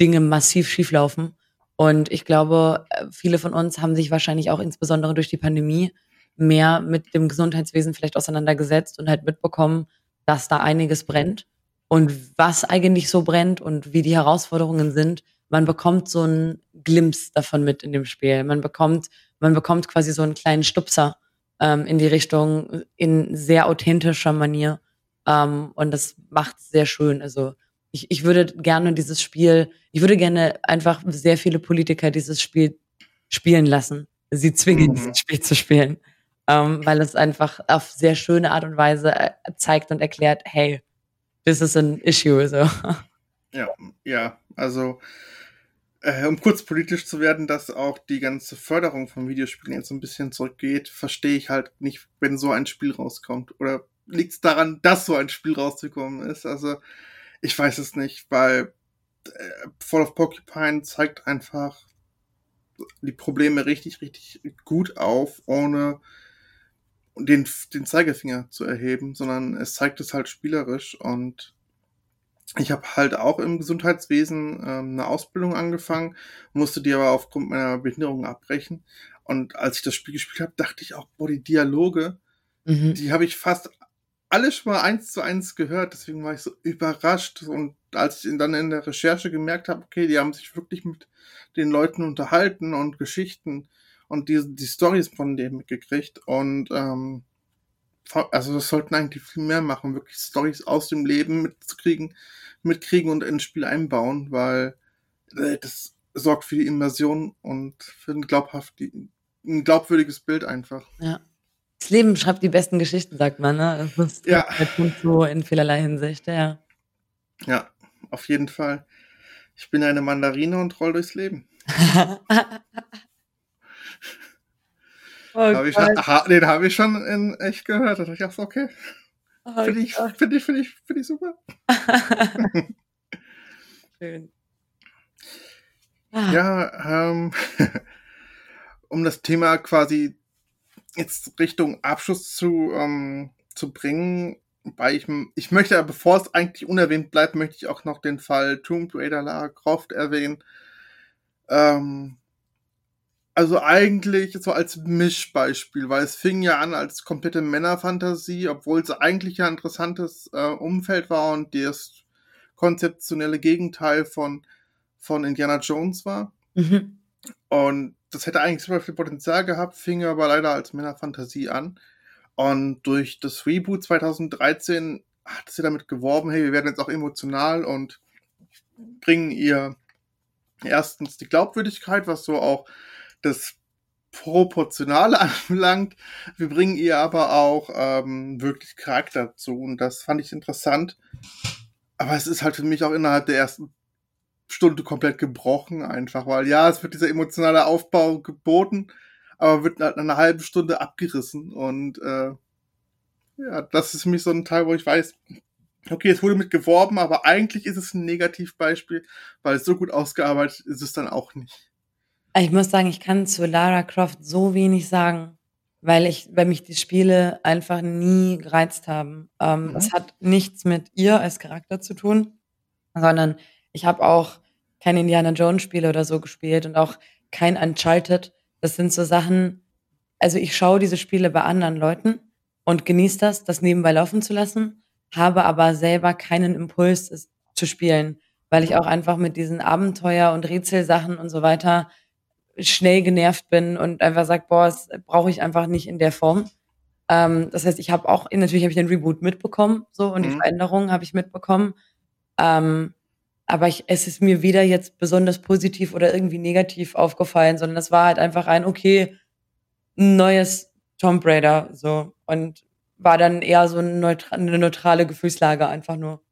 [SPEAKER 3] Dinge massiv schieflaufen. Und ich glaube, viele von uns haben sich wahrscheinlich auch insbesondere durch die Pandemie mehr mit dem Gesundheitswesen vielleicht auseinandergesetzt und halt mitbekommen, dass da einiges brennt und was eigentlich so brennt und wie die Herausforderungen sind. Man bekommt so einen Glimps davon mit in dem Spiel. Man bekommt, man bekommt quasi so einen kleinen Stupser ähm, in die Richtung in sehr authentischer Manier. Ähm, und das macht sehr schön. Also ich, ich würde gerne dieses Spiel, ich würde gerne einfach sehr viele Politiker dieses Spiel spielen lassen. Sie zwingen, mhm. dieses Spiel zu spielen. Ähm, weil es einfach auf sehr schöne Art und Weise äh, zeigt und erklärt, hey, this is an issue. So.
[SPEAKER 2] Ja, ja, also äh, um kurz politisch zu werden, dass auch die ganze Förderung von Videospielen jetzt ein bisschen zurückgeht, verstehe ich halt nicht, wenn so ein Spiel rauskommt. Oder liegt es daran, dass so ein Spiel rausgekommen ist? Also, ich weiß es nicht, weil äh, Fall of Porcupine zeigt einfach die Probleme richtig, richtig gut auf, ohne den, den Zeigefinger zu erheben, sondern es zeigt es halt spielerisch und ich habe halt auch im Gesundheitswesen ähm, eine Ausbildung angefangen, musste die aber aufgrund meiner Behinderung abbrechen. Und als ich das Spiel gespielt habe, dachte ich auch, boah, die Dialoge, mhm. die habe ich fast alle schon mal eins zu eins gehört. Deswegen war ich so überrascht. Und als ich dann in der Recherche gemerkt habe, okay, die haben sich wirklich mit den Leuten unterhalten und Geschichten und die, die Stories von denen mitgekriegt. Und ähm, also das sollten eigentlich viel mehr machen, wirklich Stories aus dem Leben mitzukriegen, mitkriegen und ins Spiel einbauen, weil äh, das sorgt für die Immersion und für ein, glaubhaft, ein glaubwürdiges Bild einfach.
[SPEAKER 3] Ja. Das Leben schreibt die besten Geschichten, sagt man, ne? Das ist ja. halt so in vielerlei Hinsicht, ja.
[SPEAKER 2] Ja, auf jeden Fall. Ich bin eine Mandarine und roll durchs Leben. Oh hab ich, ha, den habe ich schon in echt gehört. Da dachte ich, ach, okay. Oh finde ich, find ich, find ich, find ich super. Schön. Ah. Ja, ähm, um das Thema quasi jetzt Richtung Abschluss zu, ähm, zu bringen, weil ich, ich möchte, bevor es eigentlich unerwähnt bleibt, möchte ich auch noch den Fall Tomb Raider Lara Croft erwähnen. Ähm, also eigentlich so als Mischbeispiel, weil es fing ja an als komplette Männerfantasie, obwohl es eigentlich ja ein interessantes äh, Umfeld war und das konzeptionelle Gegenteil von, von Indiana Jones war. Mhm. Und das hätte eigentlich super viel Potenzial gehabt, fing aber leider als Männerfantasie an. Und durch das Reboot 2013 hat sie damit geworben, hey, wir werden jetzt auch emotional und bringen ihr erstens die Glaubwürdigkeit, was so auch das Proportionale anbelangt. Wir bringen ihr aber auch ähm, wirklich Charakter zu und das fand ich interessant. Aber es ist halt für mich auch innerhalb der ersten Stunde komplett gebrochen, einfach, weil ja, es wird dieser emotionale Aufbau geboten, aber wird halt eine halbe Stunde abgerissen und äh, ja, das ist für mich so ein Teil, wo ich weiß, okay, es wurde mit geworben, aber eigentlich ist es ein Negativbeispiel, weil es so gut ausgearbeitet ist es dann auch nicht.
[SPEAKER 3] Ich muss sagen, ich kann zu Lara Croft so wenig sagen, weil ich, weil mich die Spiele einfach nie gereizt haben. Ähm,
[SPEAKER 2] Mhm.
[SPEAKER 3] Es hat nichts mit ihr als Charakter zu tun, sondern ich habe auch keine Indiana Jones Spiele oder so gespielt und auch kein Uncharted. Das sind so Sachen, also ich schaue diese Spiele bei anderen Leuten und genieße das, das nebenbei laufen zu lassen, habe aber selber keinen Impuls, es zu spielen, weil ich auch einfach mit diesen Abenteuer- und Rätselsachen und so weiter schnell genervt bin und einfach sage, boah, das brauche ich einfach nicht in der Form. Ähm, das heißt, ich habe auch, natürlich habe ich den Reboot mitbekommen, so, und die
[SPEAKER 2] Mhm.
[SPEAKER 3] Veränderungen habe ich mitbekommen. Ähm, aber ich, es ist mir weder jetzt besonders positiv oder irgendwie negativ aufgefallen, sondern es war halt einfach ein, okay, ein neues Tomb Raider, so. Und war dann eher so ein neutra eine neutrale Gefühlslage einfach nur.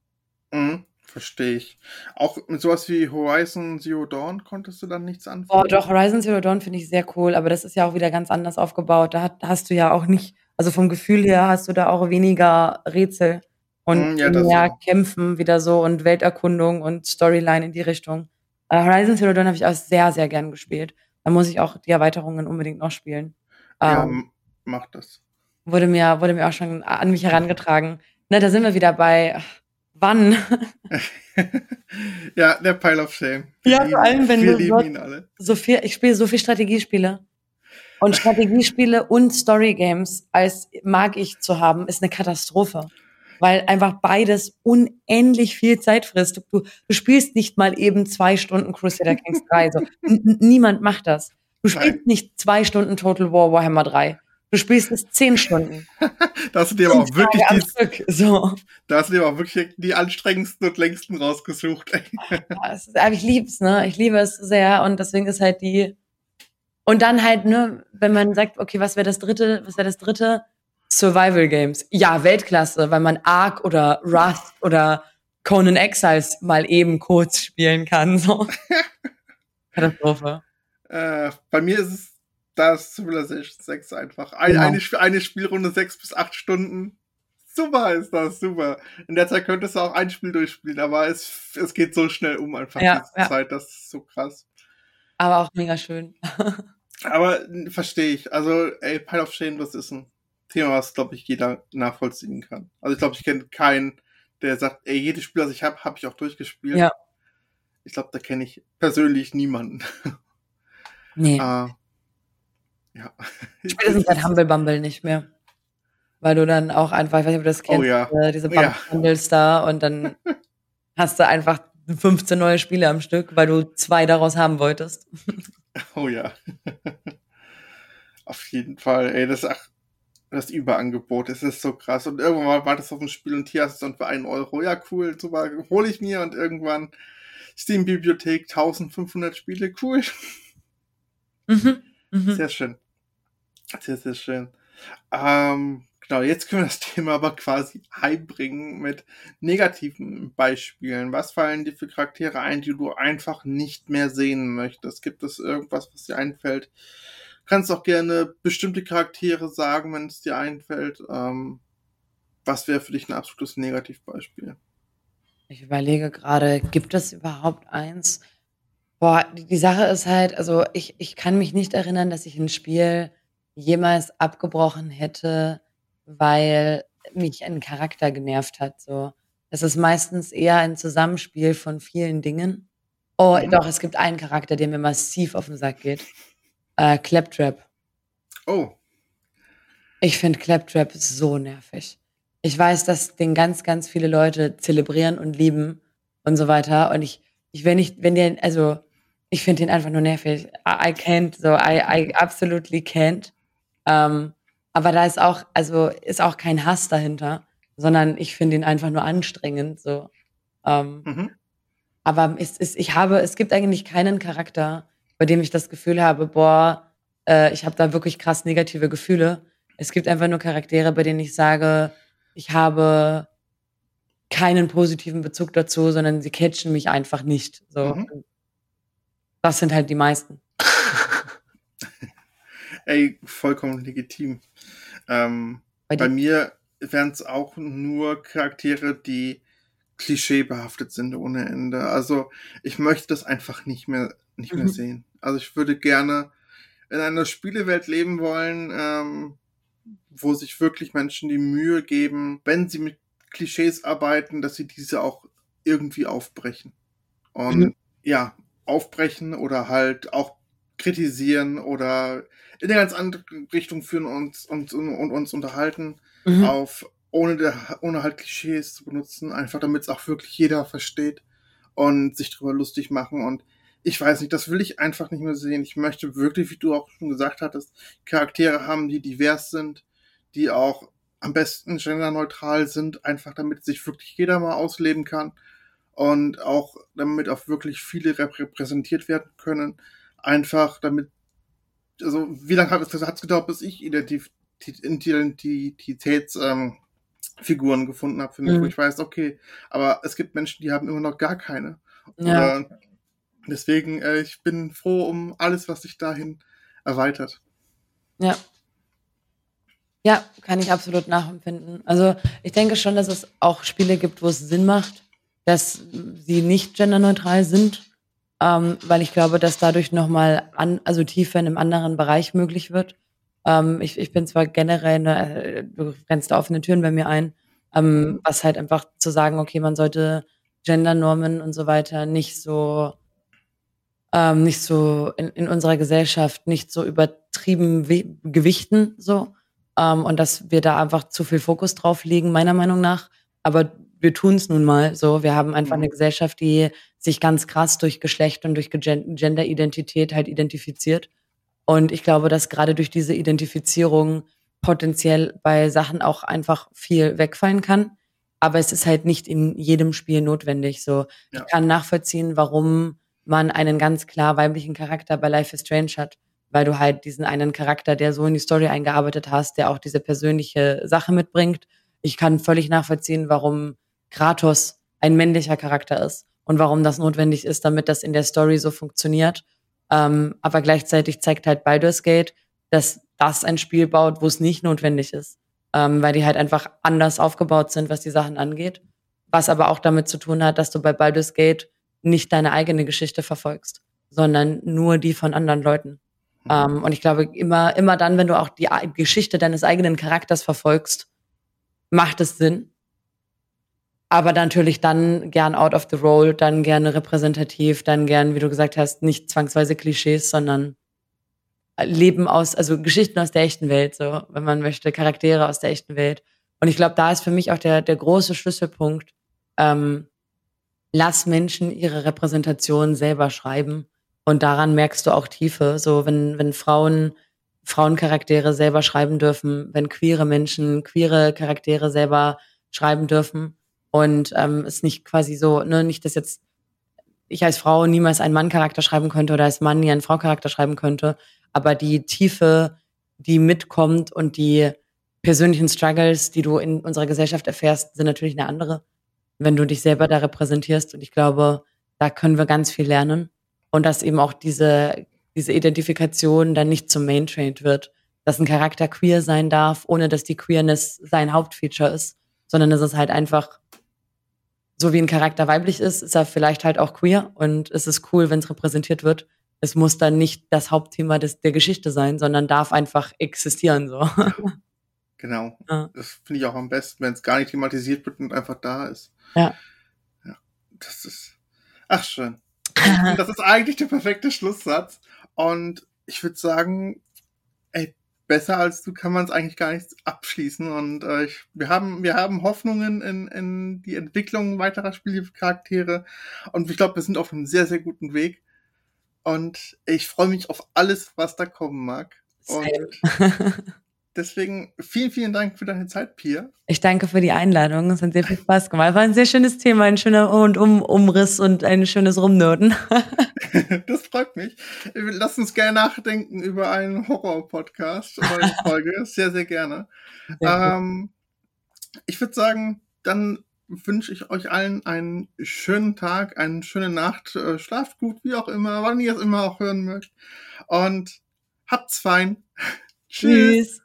[SPEAKER 2] Mhm. Verstehe ich. Auch mit sowas wie Horizon Zero Dawn konntest du dann nichts
[SPEAKER 3] Oh,
[SPEAKER 2] anfangen?
[SPEAKER 3] doch, Horizon Zero Dawn finde ich sehr cool, aber das ist ja auch wieder ganz anders aufgebaut. Da hat, hast du ja auch nicht, also vom Gefühl her hast du da auch weniger Rätsel und
[SPEAKER 2] Mm, ja,
[SPEAKER 3] mehr
[SPEAKER 2] so.
[SPEAKER 3] Kämpfen wieder so und Welterkundung und Storyline in die Richtung. Äh, Horizon Zero Dawn habe ich auch sehr, sehr gern gespielt. Da muss ich auch die Erweiterungen unbedingt noch spielen.
[SPEAKER 2] Ja,
[SPEAKER 3] Ähm,
[SPEAKER 2] m- mach das.
[SPEAKER 3] wurde mir, wurde mir auch schon an mich herangetragen. Ne, da sind wir wieder bei, ach, wann?
[SPEAKER 2] ja, der Pile of Shame.
[SPEAKER 3] Ja, vor allem, wenn
[SPEAKER 2] wir
[SPEAKER 3] du
[SPEAKER 2] lieben
[SPEAKER 3] so-
[SPEAKER 2] ihn alle.
[SPEAKER 3] so viel, ich spiele so viel Strategiespiele. Und Strategiespiele und Storygames als mag ich zu haben, ist eine Katastrophe. Weil einfach beides unendlich viel Zeit frisst. Du, du spielst nicht mal eben zwei Stunden Crusader Kings 3. So. Niemand macht das. Du spielst
[SPEAKER 2] Nein.
[SPEAKER 3] nicht zwei Stunden Total War Warhammer 3. Du spielst es zehn Stunden.
[SPEAKER 2] Da hast du dir aber auch wirklich die.
[SPEAKER 3] So.
[SPEAKER 2] da hast du dir aber wirklich die anstrengendsten und längsten rausgesucht.
[SPEAKER 3] Ist, aber ich lieb's, ne? Ich liebe es sehr und deswegen ist halt die und dann halt, ne, wenn man sagt, okay, was wäre das dritte, was wäre das dritte? Survival Games. Ja, Weltklasse, weil man Ark oder Rust oder Conan Exiles mal eben kurz spielen kann, so. Katastrophe.
[SPEAKER 2] Äh, bei mir ist es das Civilization 6 einfach. Ein,
[SPEAKER 3] Genau.
[SPEAKER 2] eine, eine Spielrunde sechs bis acht Stunden. Super ist das, super. In der Zeit könntest du auch ein Spiel durchspielen, aber es, es geht so schnell um einfach
[SPEAKER 3] Ja,
[SPEAKER 2] diese
[SPEAKER 3] ja.
[SPEAKER 2] Zeit, das ist so krass.
[SPEAKER 3] Aber auch mega schön.
[SPEAKER 2] Aber verstehe ich. Also, ey, Pile of Shame, das ist ein Thema, was, glaube ich, jeder nachvollziehen kann. Also, ich glaube, ich kenne keinen, der sagt, ey, jedes Spiel, das ich habe, habe ich auch durchgespielt.
[SPEAKER 3] Ja.
[SPEAKER 2] Ich glaube, da kenne ich persönlich niemanden.
[SPEAKER 3] Nee.
[SPEAKER 2] äh, ja.
[SPEAKER 3] Spätestens seit Humble Bumble nicht mehr. Weil du dann auch einfach, ich weiß nicht, ob du das
[SPEAKER 2] Oh
[SPEAKER 3] kennst,
[SPEAKER 2] ja.
[SPEAKER 3] äh, diese
[SPEAKER 2] Ja.
[SPEAKER 3] Bundles da und dann hast du einfach 15 neue Spiele am Stück, weil du zwei daraus haben wolltest.
[SPEAKER 2] Oh ja. auf jeden Fall. Ey, das ist ach, das Überangebot, das ist so krass. Und irgendwann wartest du auf ein Spiel und hier hast du es dann für einen Euro. Ja, cool, super, hole ich mir und irgendwann Steam-Bibliothek, 1500 Spiele, cool.
[SPEAKER 3] Mhm. Mhm.
[SPEAKER 2] Sehr schön. Sehr, sehr schön. Ähm, genau, jetzt können wir das Thema aber quasi heimbringen mit negativen Beispielen. Was fallen dir für Charaktere ein, die du einfach nicht mehr sehen möchtest? Gibt es irgendwas, was dir einfällt? Kannst auch gerne bestimmte Charaktere sagen, wenn es dir einfällt. Ähm, was wäre für dich ein absolutes Negativbeispiel?
[SPEAKER 3] Ich überlege gerade, gibt es überhaupt eins? Boah, die, die Sache ist halt, also ich, ich kann mich nicht erinnern, dass ich ein Spiel jemals abgebrochen hätte, weil mich ein Charakter genervt hat. So, es ist meistens eher ein Zusammenspiel von vielen Dingen. Oh,
[SPEAKER 2] Mhm.
[SPEAKER 3] doch, es gibt einen Charakter, der mir massiv auf den Sack geht. Äh, Claptrap.
[SPEAKER 2] Oh,
[SPEAKER 3] Ich finde Claptrap so nervig. Ich weiß, dass den ganz, ganz viele Leute zelebrieren und lieben und so weiter. Und ich, ich wenn ich, wenn der, also, ich finde den einfach nur nervig. I, I can't, so, I, I absolutely can't. Ähm, aber da ist auch, also, ist auch kein Hass dahinter, sondern ich finde ihn einfach nur anstrengend, so. Ähm,
[SPEAKER 2] mhm.
[SPEAKER 3] aber es ist, ich habe, es gibt eigentlich keinen Charakter, bei dem ich das Gefühl habe, boah, äh, ich habe da wirklich krass negative Gefühle. Es gibt einfach nur Charaktere, bei denen ich sage, ich habe keinen positiven Bezug dazu, sondern sie catchen mich einfach nicht. So.
[SPEAKER 2] Mhm.
[SPEAKER 3] Das sind halt die meisten.
[SPEAKER 2] Ey, vollkommen legitim. Ähm,
[SPEAKER 3] Bei
[SPEAKER 2] Bei mir wären es auch nur Charaktere, die klischeebehaftet sind ohne Ende. Also ich möchte das einfach nicht mehr nicht mehr mhm. sehen. Also ich würde gerne in einer Spielewelt leben wollen, ähm, wo sich wirklich Menschen die Mühe geben, wenn sie mit Klischees arbeiten, dass sie diese auch irgendwie aufbrechen. Und mhm. ja, aufbrechen oder halt auch kritisieren oder in eine ganz andere Richtung führen und, und, und uns unterhalten, mhm. auf ohne, der, ohne halt Klischees zu benutzen, einfach damit es auch wirklich jeder versteht und sich darüber lustig machen. Und ich weiß nicht, das will ich einfach nicht mehr sehen. Ich möchte wirklich, wie du auch schon gesagt hattest, Charaktere haben, die divers sind, die auch am besten genderneutral sind, einfach damit sich wirklich jeder mal ausleben kann und auch damit auch wirklich viele repräsentiert werden können. Einfach damit, also wie lange hat es hat's gedauert, bis ich Identitätsfiguren ähm, gefunden habe für mich, mhm. wo ich weiß, okay, aber es gibt Menschen, die haben immer noch gar keine. Ja. Oder deswegen, äh, ich bin froh um alles, was sich dahin erweitert.
[SPEAKER 3] Ja, ja, kann ich absolut nachempfinden. Also ich denke schon, dass es auch Spiele gibt, wo es Sinn macht, dass sie nicht genderneutral sind, ähm, weil ich glaube, dass dadurch nochmal an, also tiefer in einem anderen Bereich möglich wird. Ähm, ich, ich bin zwar generell, eine, äh, du da offene Türen bei mir ein, ähm, was halt einfach zu sagen, okay, man sollte Gendernormen und so weiter nicht so ähm, nicht so in, in unserer Gesellschaft nicht so übertrieben gewichten so ähm, und dass wir da einfach zu viel Fokus drauf legen, meiner Meinung nach. Aber wir tun es nun mal so. Wir haben einfach eine mhm. Gesellschaft, die sich ganz krass durch Geschlecht und durch Genderidentität halt identifiziert. Und ich glaube, dass gerade durch diese Identifizierung potenziell bei Sachen auch einfach viel wegfallen kann. Aber es ist halt nicht in jedem Spiel notwendig. So, ja. ich kann nachvollziehen, warum man einen ganz klar weiblichen Charakter bei Life is Strange hat weil du halt diesen einen Charakter, der so in die Story eingearbeitet hast, der auch diese persönliche Sache mitbringt. Ich kann völlig nachvollziehen, warum Kratos ein männlicher Charakter ist und warum das notwendig ist, damit das in der Story so funktioniert. Ähm, aber gleichzeitig zeigt halt Baldur's Gate, dass das ein Spiel baut, wo es nicht notwendig ist, ähm, weil die halt einfach anders aufgebaut sind, was die Sachen angeht. Was aber auch damit zu tun hat, dass du bei Baldur's Gate nicht deine eigene Geschichte verfolgst, sondern nur die von anderen Leuten. Ähm, und ich glaube, immer, immer dann, wenn du auch die Geschichte deines eigenen Charakters verfolgst, macht es Sinn. Aber natürlich dann gern out of the role, dann gerne repräsentativ, dann gern, wie du gesagt hast, nicht zwangsweise Klischees, sondern Leben aus, also Geschichten aus der echten Welt, so, wenn man möchte, Charaktere aus der echten Welt. Und ich glaube, da ist für mich auch der, der große Schlüsselpunkt, ähm, lass Menschen ihre Repräsentation selber schreiben und daran merkst du auch Tiefe. So, wenn, wenn Frauen Frauencharaktere selber schreiben dürfen, wenn queere Menschen queere Charaktere selber schreiben dürfen und ähm, es nicht quasi so, ne, nicht, dass jetzt ich als Frau niemals einen Mann-Charakter schreiben könnte oder als Mann nie einen Frau-Charakter schreiben könnte, aber die Tiefe, die mitkommt und die persönlichen Struggles, die du in unserer Gesellschaft erfährst, sind natürlich eine andere, wenn du dich selber da repräsentierst. Und ich glaube, da können wir ganz viel lernen. Und dass eben auch diese, diese Identifikation dann nicht zum Main-Trained wird, dass ein Charakter queer sein darf, ohne dass die Queerness sein Hauptfeature ist, sondern dass es halt einfach so wie ein Charakter weiblich ist, ist er vielleicht halt auch queer und es ist cool, wenn es repräsentiert wird. Es muss dann nicht das Hauptthema des, der Geschichte sein, sondern darf einfach existieren so.
[SPEAKER 2] Genau. Ja. Das finde ich auch am besten, wenn es gar nicht thematisiert wird und einfach da ist.
[SPEAKER 3] Ja.
[SPEAKER 2] Ja. Das ist. Ach schön. das ist eigentlich der perfekte Schlusssatz. Und ich würde sagen, besser als du kann man es eigentlich gar nicht abschließen. Und äh, ich, wir haben, wir haben Hoffnungen in, in die Entwicklung weiterer Spielcharaktere. Und ich glaube, wir sind auf einem sehr, sehr guten Weg. Und ich freue mich auf alles, was da kommen mag. Und Deswegen vielen, vielen Dank für deine Zeit, Pia.
[SPEAKER 3] Ich danke für die Einladung. Es hat sehr viel Spaß gemacht. War ein sehr schönes Thema, ein schöner und um Umriss und ein schönes Rumnoten.
[SPEAKER 2] das freut mich. Lass uns gerne nachdenken über einen Horror-Podcast oder eine Folge. sehr, sehr gerne. Sehr ähm, ich würde sagen, dann wünsche ich euch allen einen schönen Tag, eine schöne Nacht. Äh, schlaft gut, wie auch immer, wann ihr es immer auch hören mögt. Und habt's fein. Tschüss.